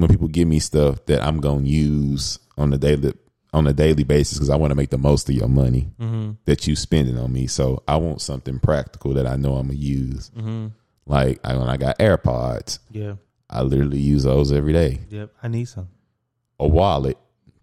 when people give me stuff that I'm gonna use on a daily on a daily basis because I want to make the most of your money Mm-hmm. that you spending on me. So I want something practical that I know I'm gonna use. Mm-hmm. Like I, when I got AirPods, Yeah. I literally use those every day. Yep. I need some. A wallet,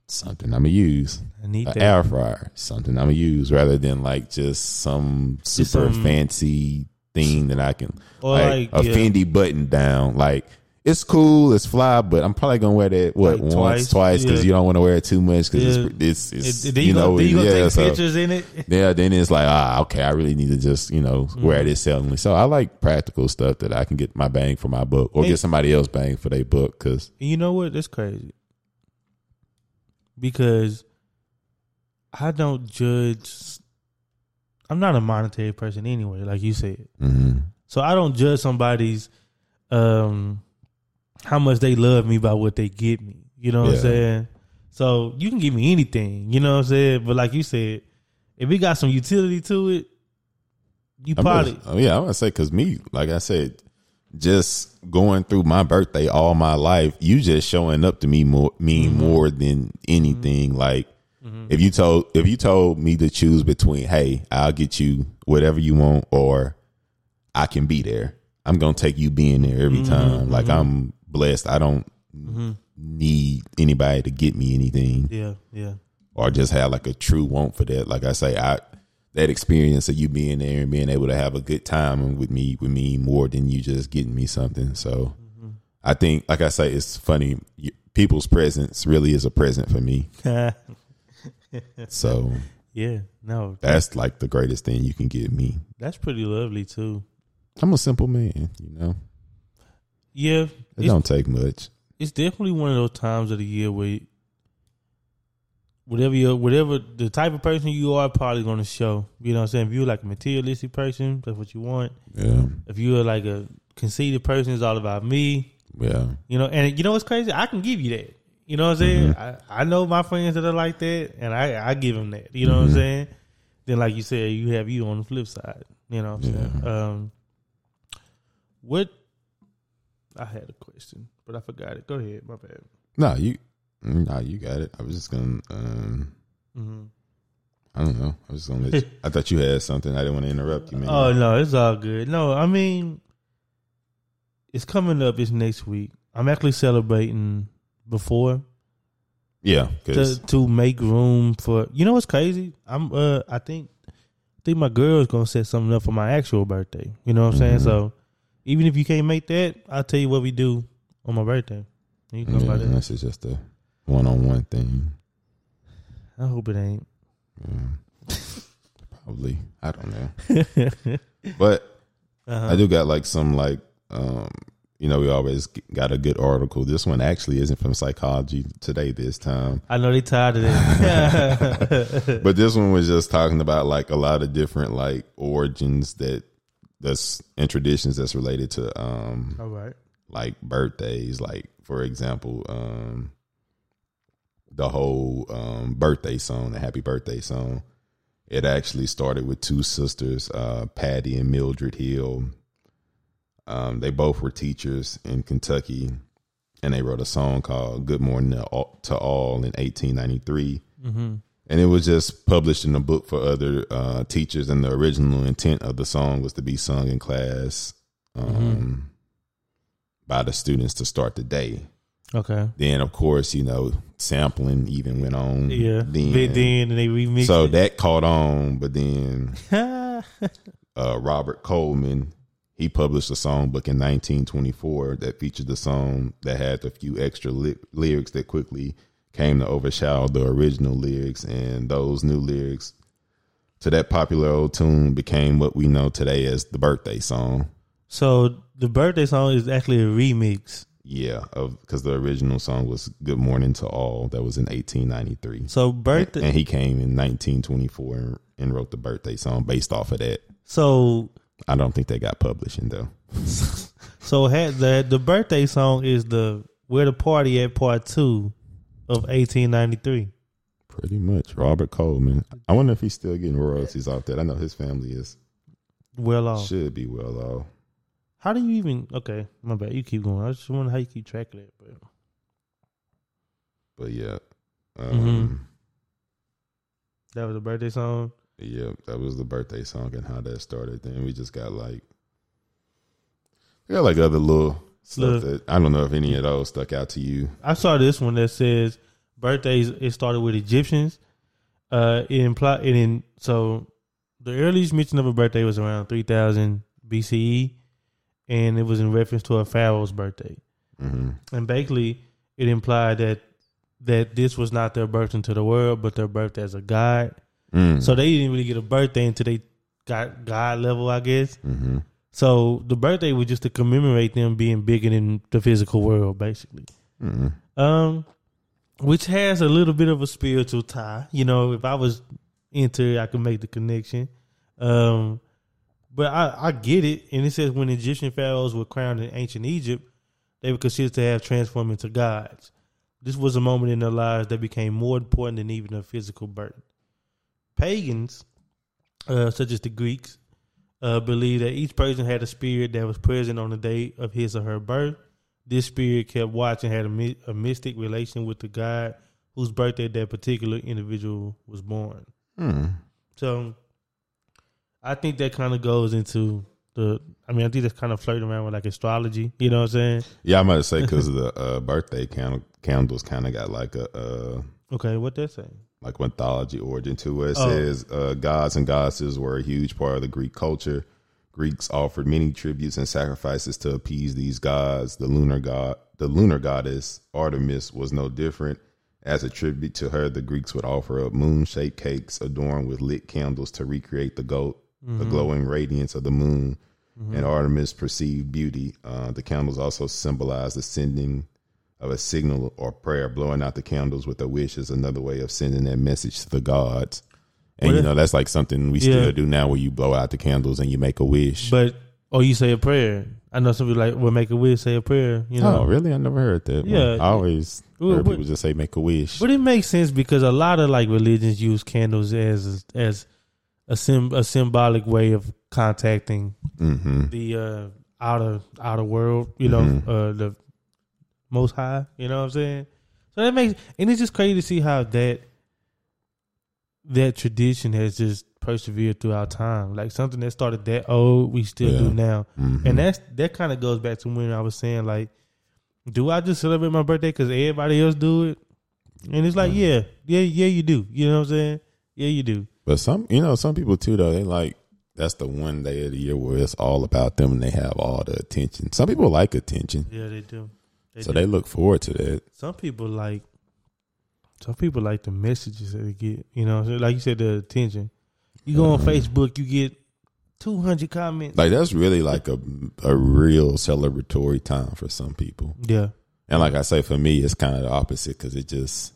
something I'm gonna use. I need An air fryer, something I'm gonna use, rather than like just some super some- fancy thing that I can Or like, like, a yeah. Fendi button down. Like it's cool, it's fly, but I'm probably gonna wear that what Like once, twice, twice because yeah. you don't want to wear it too much because Yeah. it's it's, it's It- then you you, know gonna, you yeah, take so- pictures in it. yeah, then it's like, ah, okay, I really need to just, you know, Mm-hmm. wear this seldomly. So I like practical stuff that I can get my bang for my book or Hey. get somebody else bang for their book. Cause you know what? That's crazy. Because I don't judge. I'm not a monetary person anyway, like you said. mhm. So I don't judge somebody's um how much they love me by what they get me. You know what Yeah. I'm saying? So you can give me anything, you know what I'm saying? But like you said, if it got some utility to it, you I'm probably gonna- oh, yeah, I'm gonna say, cause me, like I said, just going through my birthday all my life, you just showing up to me more mean Mm-hmm. more than anything. Like if you told if you told me to choose between, hey, I'll get you whatever you want, or I can be there. I'm gonna take you being there every Mm-hmm. time. Like I'm blessed. I don't mm-hmm. need anybody to get me anything yeah, yeah. or just have like a true want for that. Like I say, I that experience of you being there and being able to have a good time with me with me more than you just getting me something. So mm-hmm. I think, like I say, it's funny. People's presence really is a present for me. So yeah, no. that's like the greatest thing you can give me. That's pretty lovely too. I'm a simple man, you know. Yeah, It don't take much. it's definitely one of those times of the year where whatever you whatever the type of person you are probably going to show. You know what I'm saying? If you're like a materialistic person, that's what you want. Yeah, If you're like a conceited person, it's all about me. yeah, You know, and you know what's crazy? I can give you that. You know what I'm saying? I, I know my friends that are like that, and I I give them that. You know what I'm saying? Then, like you said, you have you on the flip side. You know what I'm saying? Um, what? I had a question, but I forgot it. Go ahead. My bad. no, you, no, you got it. I was just gonna, um, hmm I don't know. I was just gonna let. You, I thought you had something. I didn't want to interrupt you, man. Oh no, it's all good. No, I mean, it's coming up. It's next week. I'm actually celebrating before yeah, to to make room for. You know what's crazy? I'm. Uh, I think. I think my girl's gonna set something up for my actual birthday. You know what I'm saying? Mhm. So even if you can't make that, I'll tell you what we do on my birthday. You can come yeah, by this is just a one-on-one thing. I hope it ain't. Yeah. Probably, I don't know, but Uh-huh. I do got like some like um you know, we always got a good article. This one actually isn't from Psychology Today this time, I know they tired of it. but this one was just talking about like a lot of different like origins that that's and traditions that's related to um All right. like birthdays. Like for example, um the whole um birthday song, the happy birthday song. It actually started with two sisters, uh, Patty and Mildred Hill. Um, they both were teachers in Kentucky, and they wrote a song called "Good Morning to All, to All" in 1893. And it was just published in a book for other uh, teachers. And the original intent of the song was to be sung in class um, by the students to start the day. Okay. Then, of course, you know, sampling even went on. Yeah. Then. Then, then and they remixed so it. that caught on, but then uh, Robert Coleman he published a songbook in 1924 that featured the song that had a few extra ly- lyrics that quickly came to overshadow the original lyrics, and those new lyrics to that popular old tune became what we know today as the birthday song. so the birthday song is actually a remix. Yeah, of because the original song was "Good Morning to All." That was in 1893. So And, birthday. and he came in 1924 and, and wrote the birthday song based off of that. So I don't think they got publishing though. so had the the birthday song is the where the party at part two of 1893. Pretty much, Robert Coleman. I wonder if he's still getting royalties off that. I know his family is Well off. should be well off. How do you even? Okay, my bad. You keep going. I just wonder how you keep track of that. But But yeah, um, Mhm. that was a birthday song. yeah, that was the birthday song and how that started. Then we just got like, we got like other little stuff Look. that I don't know if any of those stuck out to you. I saw this one that says birthdays. It started with Egyptians. Uh, it imply it in so the earliest mention of a birthday was around 3000 BCE, and it was in reference to a pharaoh's birthday. hmm And basically, it implied that that this was not their birth into the world, but their birth as a god. Mm. So they didn't really get a birthday until they got God level, I guess. hmm So the birthday was just to commemorate them being bigger than the physical world, basically. hmm Um, which has a little bit of a spiritual tie. You know, if I was into it, I could make the connection. Um, but I, I get it. And it says when Egyptian pharaohs were crowned in ancient Egypt, they were considered to have transformed into gods. This was a moment in their lives that became more important than even a physical birth. Pagans, uh, such as the Greeks, uh, believed that each person had a spirit that was present on the day of his or her birth. This spirit kept watch and had a, my- a mystic relation with the god whose birthday that particular individual was born. Mm. So I think that kind of goes into the. I mean, I think that's kind of flirting around with like astrology. You know what I'm saying? Yeah, I might say because the uh, birthday candle, candles kind of got like a uh, Okay, what that saying? Like mythology origin to it. It Oh. says uh, gods and goddesses were a huge part of the Greek culture. Greeks offered many tributes and sacrifices to appease these gods. The lunar god, the lunar goddess Artemis, was no different. As a tribute to her, the Greeks would offer up moon-shaped cakes adorned with lit candles to recreate the goat, the glowing radiance of the moon. And Artemis perceived beauty. Uh, the candles also symbolized the sending of a signal or prayer. Blowing out the candles with a wish is another way of sending that message to the gods. And Well, you know that's like something we Yeah. still do now, where you blow out the candles and you make a wish. But or you say a prayer. I know some people like will make a wish, say a prayer. You know, oh, really? I never heard that. Yeah. I always Well, heard but- people just say make a wish. But it makes sense because a lot of like religions use candles as as a sim a symbolic way of contacting hmm the uh, outer outer world. You know, Mhm. uh, the most high. You know what I'm saying? So that makes and it's just crazy to see how that that tradition has just persevered throughout time. Like something that started that old, we still Yeah. do now. Mhm. And that's that kind of goes back to when I was saying like, do I just celebrate my birthday because everybody else do it? And it's like, yeah, yeah, yeah, you do. You know what I'm saying? Yeah, you do. But some, you know, some people too though they like that's the one day of the year where it's all about them and they have all the attention. Some people like attention, Yeah, they do. They so do. they look forward to that. some people like some people like the messages that they get. You know, like you said, the attention. You go on Facebook, you get two hundred comments. Like that's really like a a real celebratory time for some people. yeah, And like I say, for me, it's kind of the opposite because it just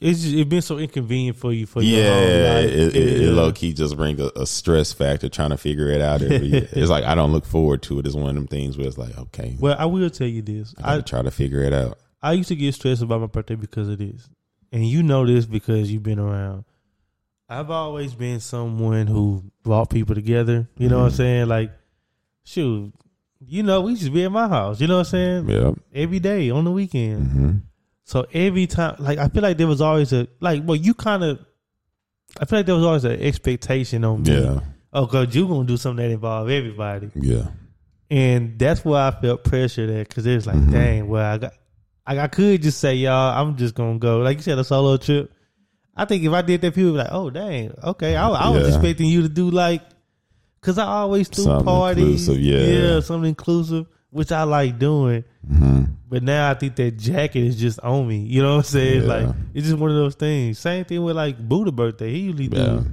it's just, it been so inconvenient for you for yeah, your whole life. it, it, Yeah. it low key just bring a, a stress factor trying to figure it out every year. It's like I don't look forward to it. It's one of them things where it's like okay, Well, I will tell you this. I I try to figure it out. I used to get stressed about my birthday because of this, and you know this because you've been around. I've always been someone who brought people together. You know what I'm Mhm. saying? Like, shoot, you know, we just be at my house. You know what I'm saying? Yeah. Every day on the weekend. hmm So every time, like, I feel like there was always a like. Well, you kind of. I feel like there was always an expectation on me. Yeah. Oh, cause you gonna do something that involve everybody, Yeah. and that's why I felt pressure there. Cause it was like, Mhm. dang, well, I got, I, I could just say, y'all, I'm just gonna go. Like you said, a solo trip. I think if I did that, people would be like, oh, dang, okay. I, I was Yeah. expecting you to do like, cause I always do Something parties, inclusive, yeah. something inclusive, which I like doing. hmm But now I think that jacket is just on me. You know what I'm saying? Yeah. Like it's just one of those things. Same thing with like Buddha birthday. He usually Yeah. do.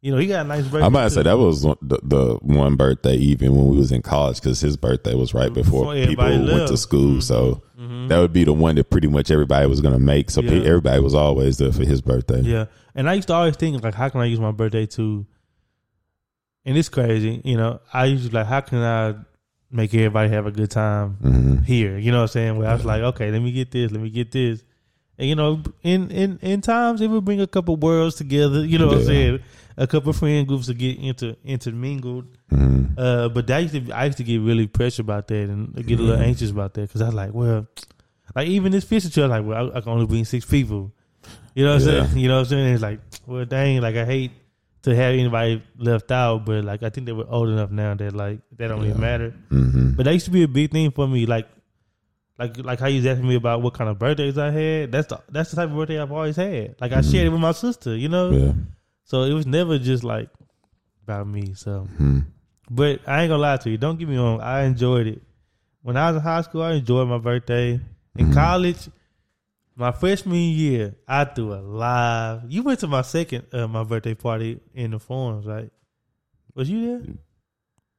You know, he got a nice birthday. I'm about to too. say that was the, the one birthday even when we was in college because his birthday was right before Before people everybody went to school. So that would be the one that pretty much everybody was gonna make. So Yeah. everybody was always there for his birthday. Yeah, and I used to always think like, how can I use my birthday to? And it's crazy, you know. I used usually like, how can I make everybody have a good time hmm here? You know what I'm saying? Where I was like, okay, let me get this, let me get this, and you know, in in in times it would bring a couple worlds together. You know what I'm saying? A couple friend groups to get into intermingled. hmm Uh, but that used to I used to get really pressure about that and get a little Mhm. anxious about that because I was like, well, like even this fishing trip, like, well, I, I can only bring six people. You know what I'm saying? You know what I'm saying? It's like, well, dang, like I hate to have anybody left out, but like I think they were old enough now that like that don't even Yeah. matter. hmm But that used to be a big thing for me, like. Like like how you was asking me about what kind of birthdays I had. That's the that's the type of birthday I've always had. Like I Mhm. shared it with my sister, you know. Yeah. So it was never just like about me. So hmm but I ain't gonna lie to you. Don't get me wrong. I enjoyed it. When I was in high school, I enjoyed my birthday. In Mhm. college, my freshman year, I threw a live. You went to my second, uh, my birthday party in the forums, right? Was you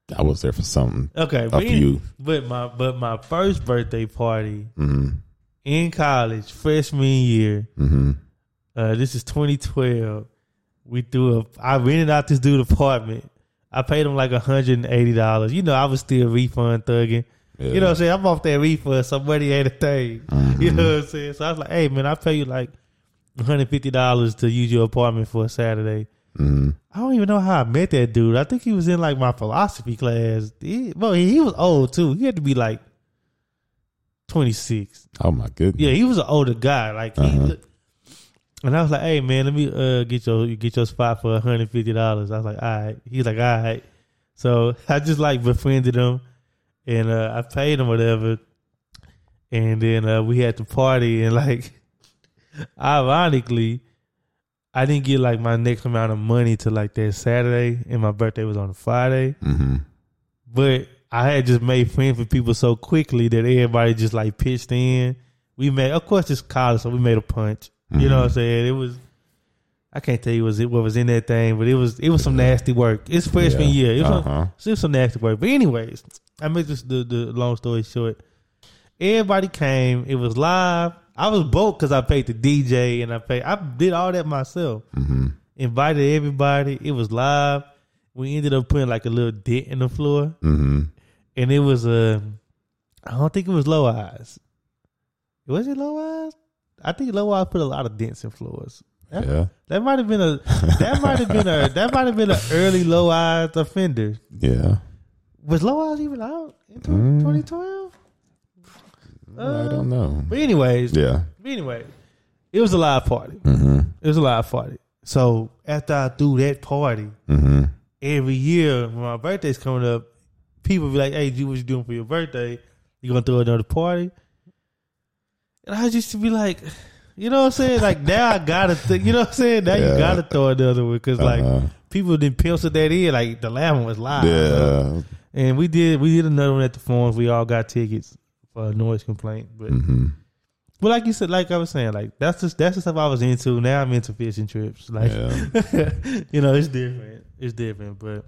there? I was there for something. Okay, A few. but my but my first birthday party hmm in college, freshman year. hmm Uh, this is 2012. We threw a. I rented out this dude apartment. I paid him like hundred and eighty dollars. You know, I was still refund thugging. Yeah. You know what I'm saying? I'm off that refund. Somebody ain't a thing. Mhm. You know what I'm saying? So I was like, hey man, I pay you like $150 to use your apartment for a Saturday. hmm I don't even know how I met that dude. I think he was in like my philosophy class. He, well, he, he was old too. He had to be like 26. Oh my goodness. Yeah, he was an older guy. Like he, Uh-huh. and I was like, "Hey man, let me uh get your get your spot for hundred fifty dollars." I was like, "All right." He's like, "All right." So I just like befriended him, and uh I paid him whatever, and then uh we had to party, and like, ironically, I didn't get like my next amount of money till like that Saturday, and my birthday was on a Friday, hmm but I had just made friends with people so quickly that everybody just like pitched in. We made, of course, it's college, so we made a punch. You know what I'm saying? It was. I can't tell you was it what was in that thing, but it was it was some nasty work. It's freshman Yeah. year. It was, some- Uh-huh. it was some nasty work. But anyways, I make this the the long story short. Everybody came. It was live. I was broke because I paid the DJ and I paid. I did all that myself. hmm Invited everybody. It was live. We ended up putting like a little dent in the floor hmm and it was uh, I don't think it was low eyes. Was it low eyes? I think low eyes put a lot of dents in floors. That, Yeah. that might have been a that might have been a that might have been an early low eyes offender. Yeah. Was low eyes even out in Mm. 2012? I don't know. But anyways, Yeah. but anyway, it was a live party. hmm It was a live party. So after I threw that party, hmm every year when my birthday's coming up, people be like, "Hey, G, what you doing for your birthday? You gonna throw another party?" And I used to be like, you know what I'm saying? Like now I gotta, th- you know what I'm saying? Now Yeah. you gotta throw another one because like Uh-huh. people didn't pencil that in. Like the last one was live, Yeah. and we did we did another one at the forums. We all got tickets for a noise complaint, but hmm but like you said, like I was saying, like that's just that's the stuff I was into. Now I'm into fishing trips. Like Yeah. you know, it's different. It's different, but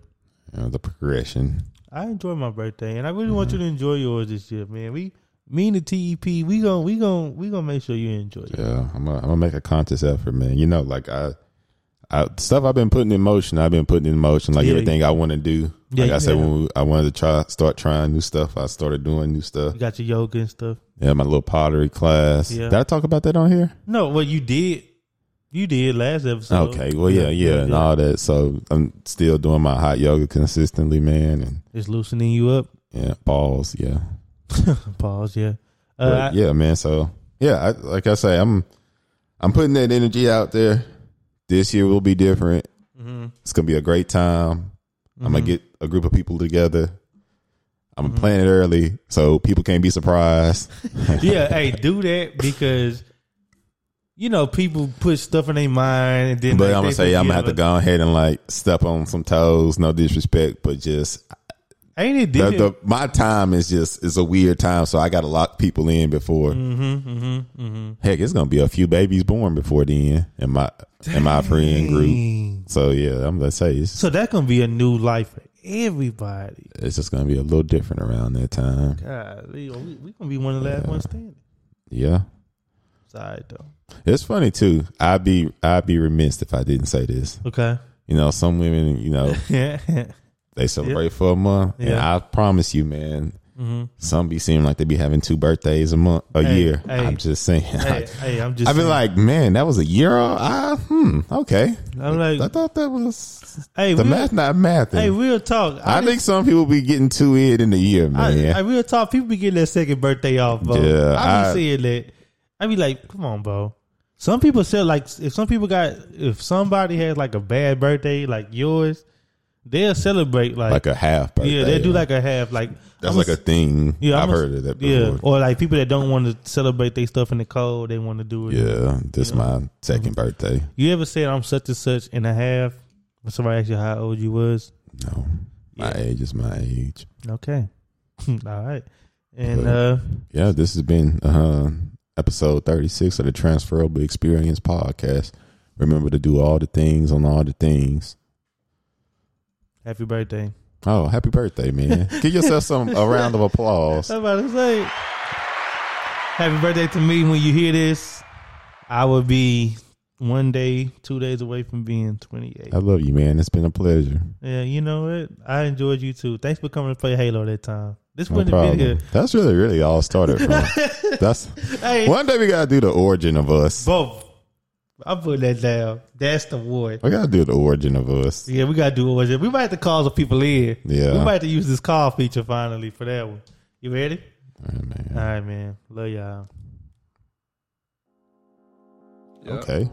you know, the progression. I enjoy my birthday, and I really want you to enjoy yours this year, man. We, me and the TEP, we gon' we gon' we gonna make sure you enjoy it. Yeah, I'm gonna, I'm gonna make a conscious effort, man. You know, like I, I stuff I've been putting in motion. I've been putting in motion, like Yeah, everything I want to do. Like Yeah, I said, yeah. when we, I wanted to try start trying new stuff, I started doing new stuff. You got your yoga and stuff. Yeah, my little pottery class. Yeah. Did I talk about that on here? No, well, you did, you did last episode. okay, well, yeah, yeah, and all that. So I'm still doing my hot yoga consistently, man, and It's loosening you up. yeah, balls, yeah. Pause. Yeah. Uh, yeah, man. So yeah, I, like I say, I'm I'm putting that energy out there. This year will be different. mhm. It's gonna be a great time. I'm gonna get a group of people together. I'm gonna plan it early so people can't be surprised. yeah, hey, do that because you know people put stuff in their mind, and then but they- I'm gonna say I'm gonna have to go ahead and like step on some toes. No disrespect, but just Ain't it the, different? the, my time is just is a weird time, so I got to lock people in before. mm-hmm, mm-hmm, mm-hmm. Heck, it's gonna be a few babies born before then in my in my friend group. So yeah, I'm gonna say it's So that's gonna be a new life for everybody. it's just gonna be a little different around that time. God, we, we, we gonna be one of the last Yeah. ones standing. Yeah, right though. it's funny too. I'd be I'd be remiss if I didn't say this. Okay. You know, some women, you know, Yeah. They celebrate for a month, and I promise you, man, hmm some be seeming like they be having two birthdays a month, a Hey, year. hey. I'm just saying. Hey, hey, I'm just. I've been like, man, that was a year. I hmm, okay. I'm like, I thought that was hey, the math, not math. hey, real talk. I think some people be getting two in in a year, I, man. I real talk. People be getting their second birthday off, bro. Yeah, I be I- seeing that. I be like, come on, bro. Some people said like, if some people got, if somebody has like a bad birthday like yours, they'll celebrate like, like a half birthday. yeah, they do like a half like that's I'm like a thing. yeah, I've a- heard of that yeah, before. or like people that don't want to celebrate their stuff in the cold, they want to do it. Yeah, this my 2nd birthday. You ever said I'm such and such and a half? When somebody asked you how old you was, No, my Yeah. age is my age. okay, all right, and But- uh, Yeah, this has been uh, episode 36 of the Transferable Experience podcast. Remember to do all the things on all the things. Happy birthday. Oh, happy birthday, man. Give yourself some a round of applause. I'm about to say, happy birthday to me. When you hear this, I will be one day, two days away from being 28. I love you, man. It's been a pleasure. Yeah, you know what? I enjoyed you too. Thanks for coming to play Halo that time. This No wouldn't have been here. That's really, really all started from. That's Hey, one day we gotta do the origin of us. both. I'm putting that down. That's the word. We gotta do the origin of us. Yeah, we gotta do it. We might have to call some people in. Yeah. We might have to use this call feature finally for that one. You ready? All right, man. All right, man. Love y'all. Yeah. Okay.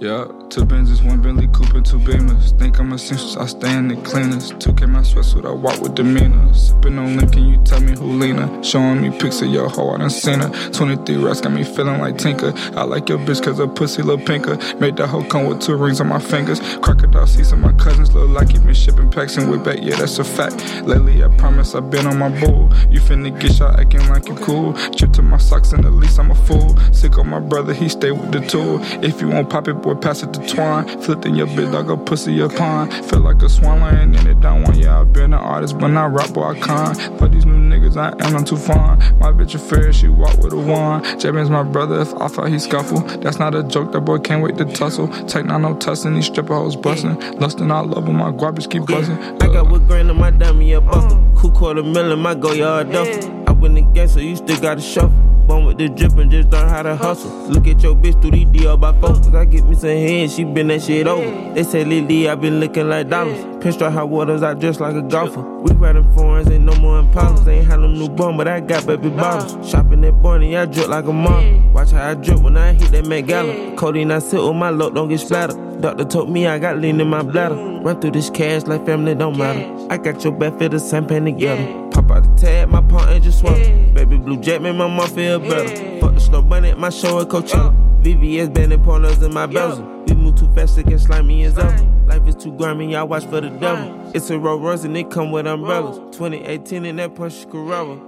Yeah, two Benzes, one Bentley Coupe, and two Beamers. Think I'm essentials, I stay in the cleaners. 2K my sweatsuit, I walk with demeanor. Sipping on Link, can you tell me who Lena? Showing me pics of your hoe, I done seen her. 23 rats got me feeling like Tinker. I like your bitch cause her pussy look pinker. Made that hoe come with two rings on my fingers. Crocodile seats and my cousins look like you been shipping packs and with back, yeah, that's a fact. Lately, I promise I've been on my bull. You finna get shot acting like you cool. Chip to my socks and at least I'm a fool. Sick on my brother, he stay with the tool. If you won't pop it, boy, pass it to Twine. Flipped in your bitch like a pussy a pond. Feel like a swan laying in it down one. Yeah, I've been an artist, but not rap, boy, I can't. For these new niggas, I am not too fine. My bitch a fair, she walk with a wand. Jamin's my brother, if I thought he scuffle. That's not a joke, that boy can't wait to tussle. Take nine no tussin', these stripper hoes bustin'. Lustin', I love love 'em, my garbage keep buzzing. I got what grain in my dummy, a buckle. Mm. Cool quarter million, my go yard duffel. I win the game, so you still gotta shuffle. Born with the drip and just learn how to hustle. Look at your bitch through these DR by focus. I get me some hands, she been that shit over. They say Lily, I been looking like dollars. Pinstripe hot waters, I dress like a golfer. We riding foreigns, ain't no more impalas. Ain't had no new bum, but I got baby bottles. Shopping at Barney, I drip like a mom. Watch how I drip when I hit that Met Gala. Codeine, I sit with my luck, don't get splattered. Doctor told me I got lean in my bladder. Run through this cash like family don't matter. I got your back fit the same pen together. Pop out the tag, my ain't just swallow. Baby blue jet made my mom feel better. Fuck the slow bunny at my show at Coachella. VVS banding pointers in my bezel. We move too fast, it get slimy as ever. Life is too grimy, y'all watch for the devil. It's a Rolls Royce and it come with umbrellas. 2018 in that Porsche Carrera.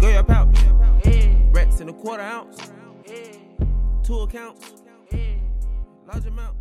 Go your pouch. Rats in a quarter ounce. Two accounts. Large amounts.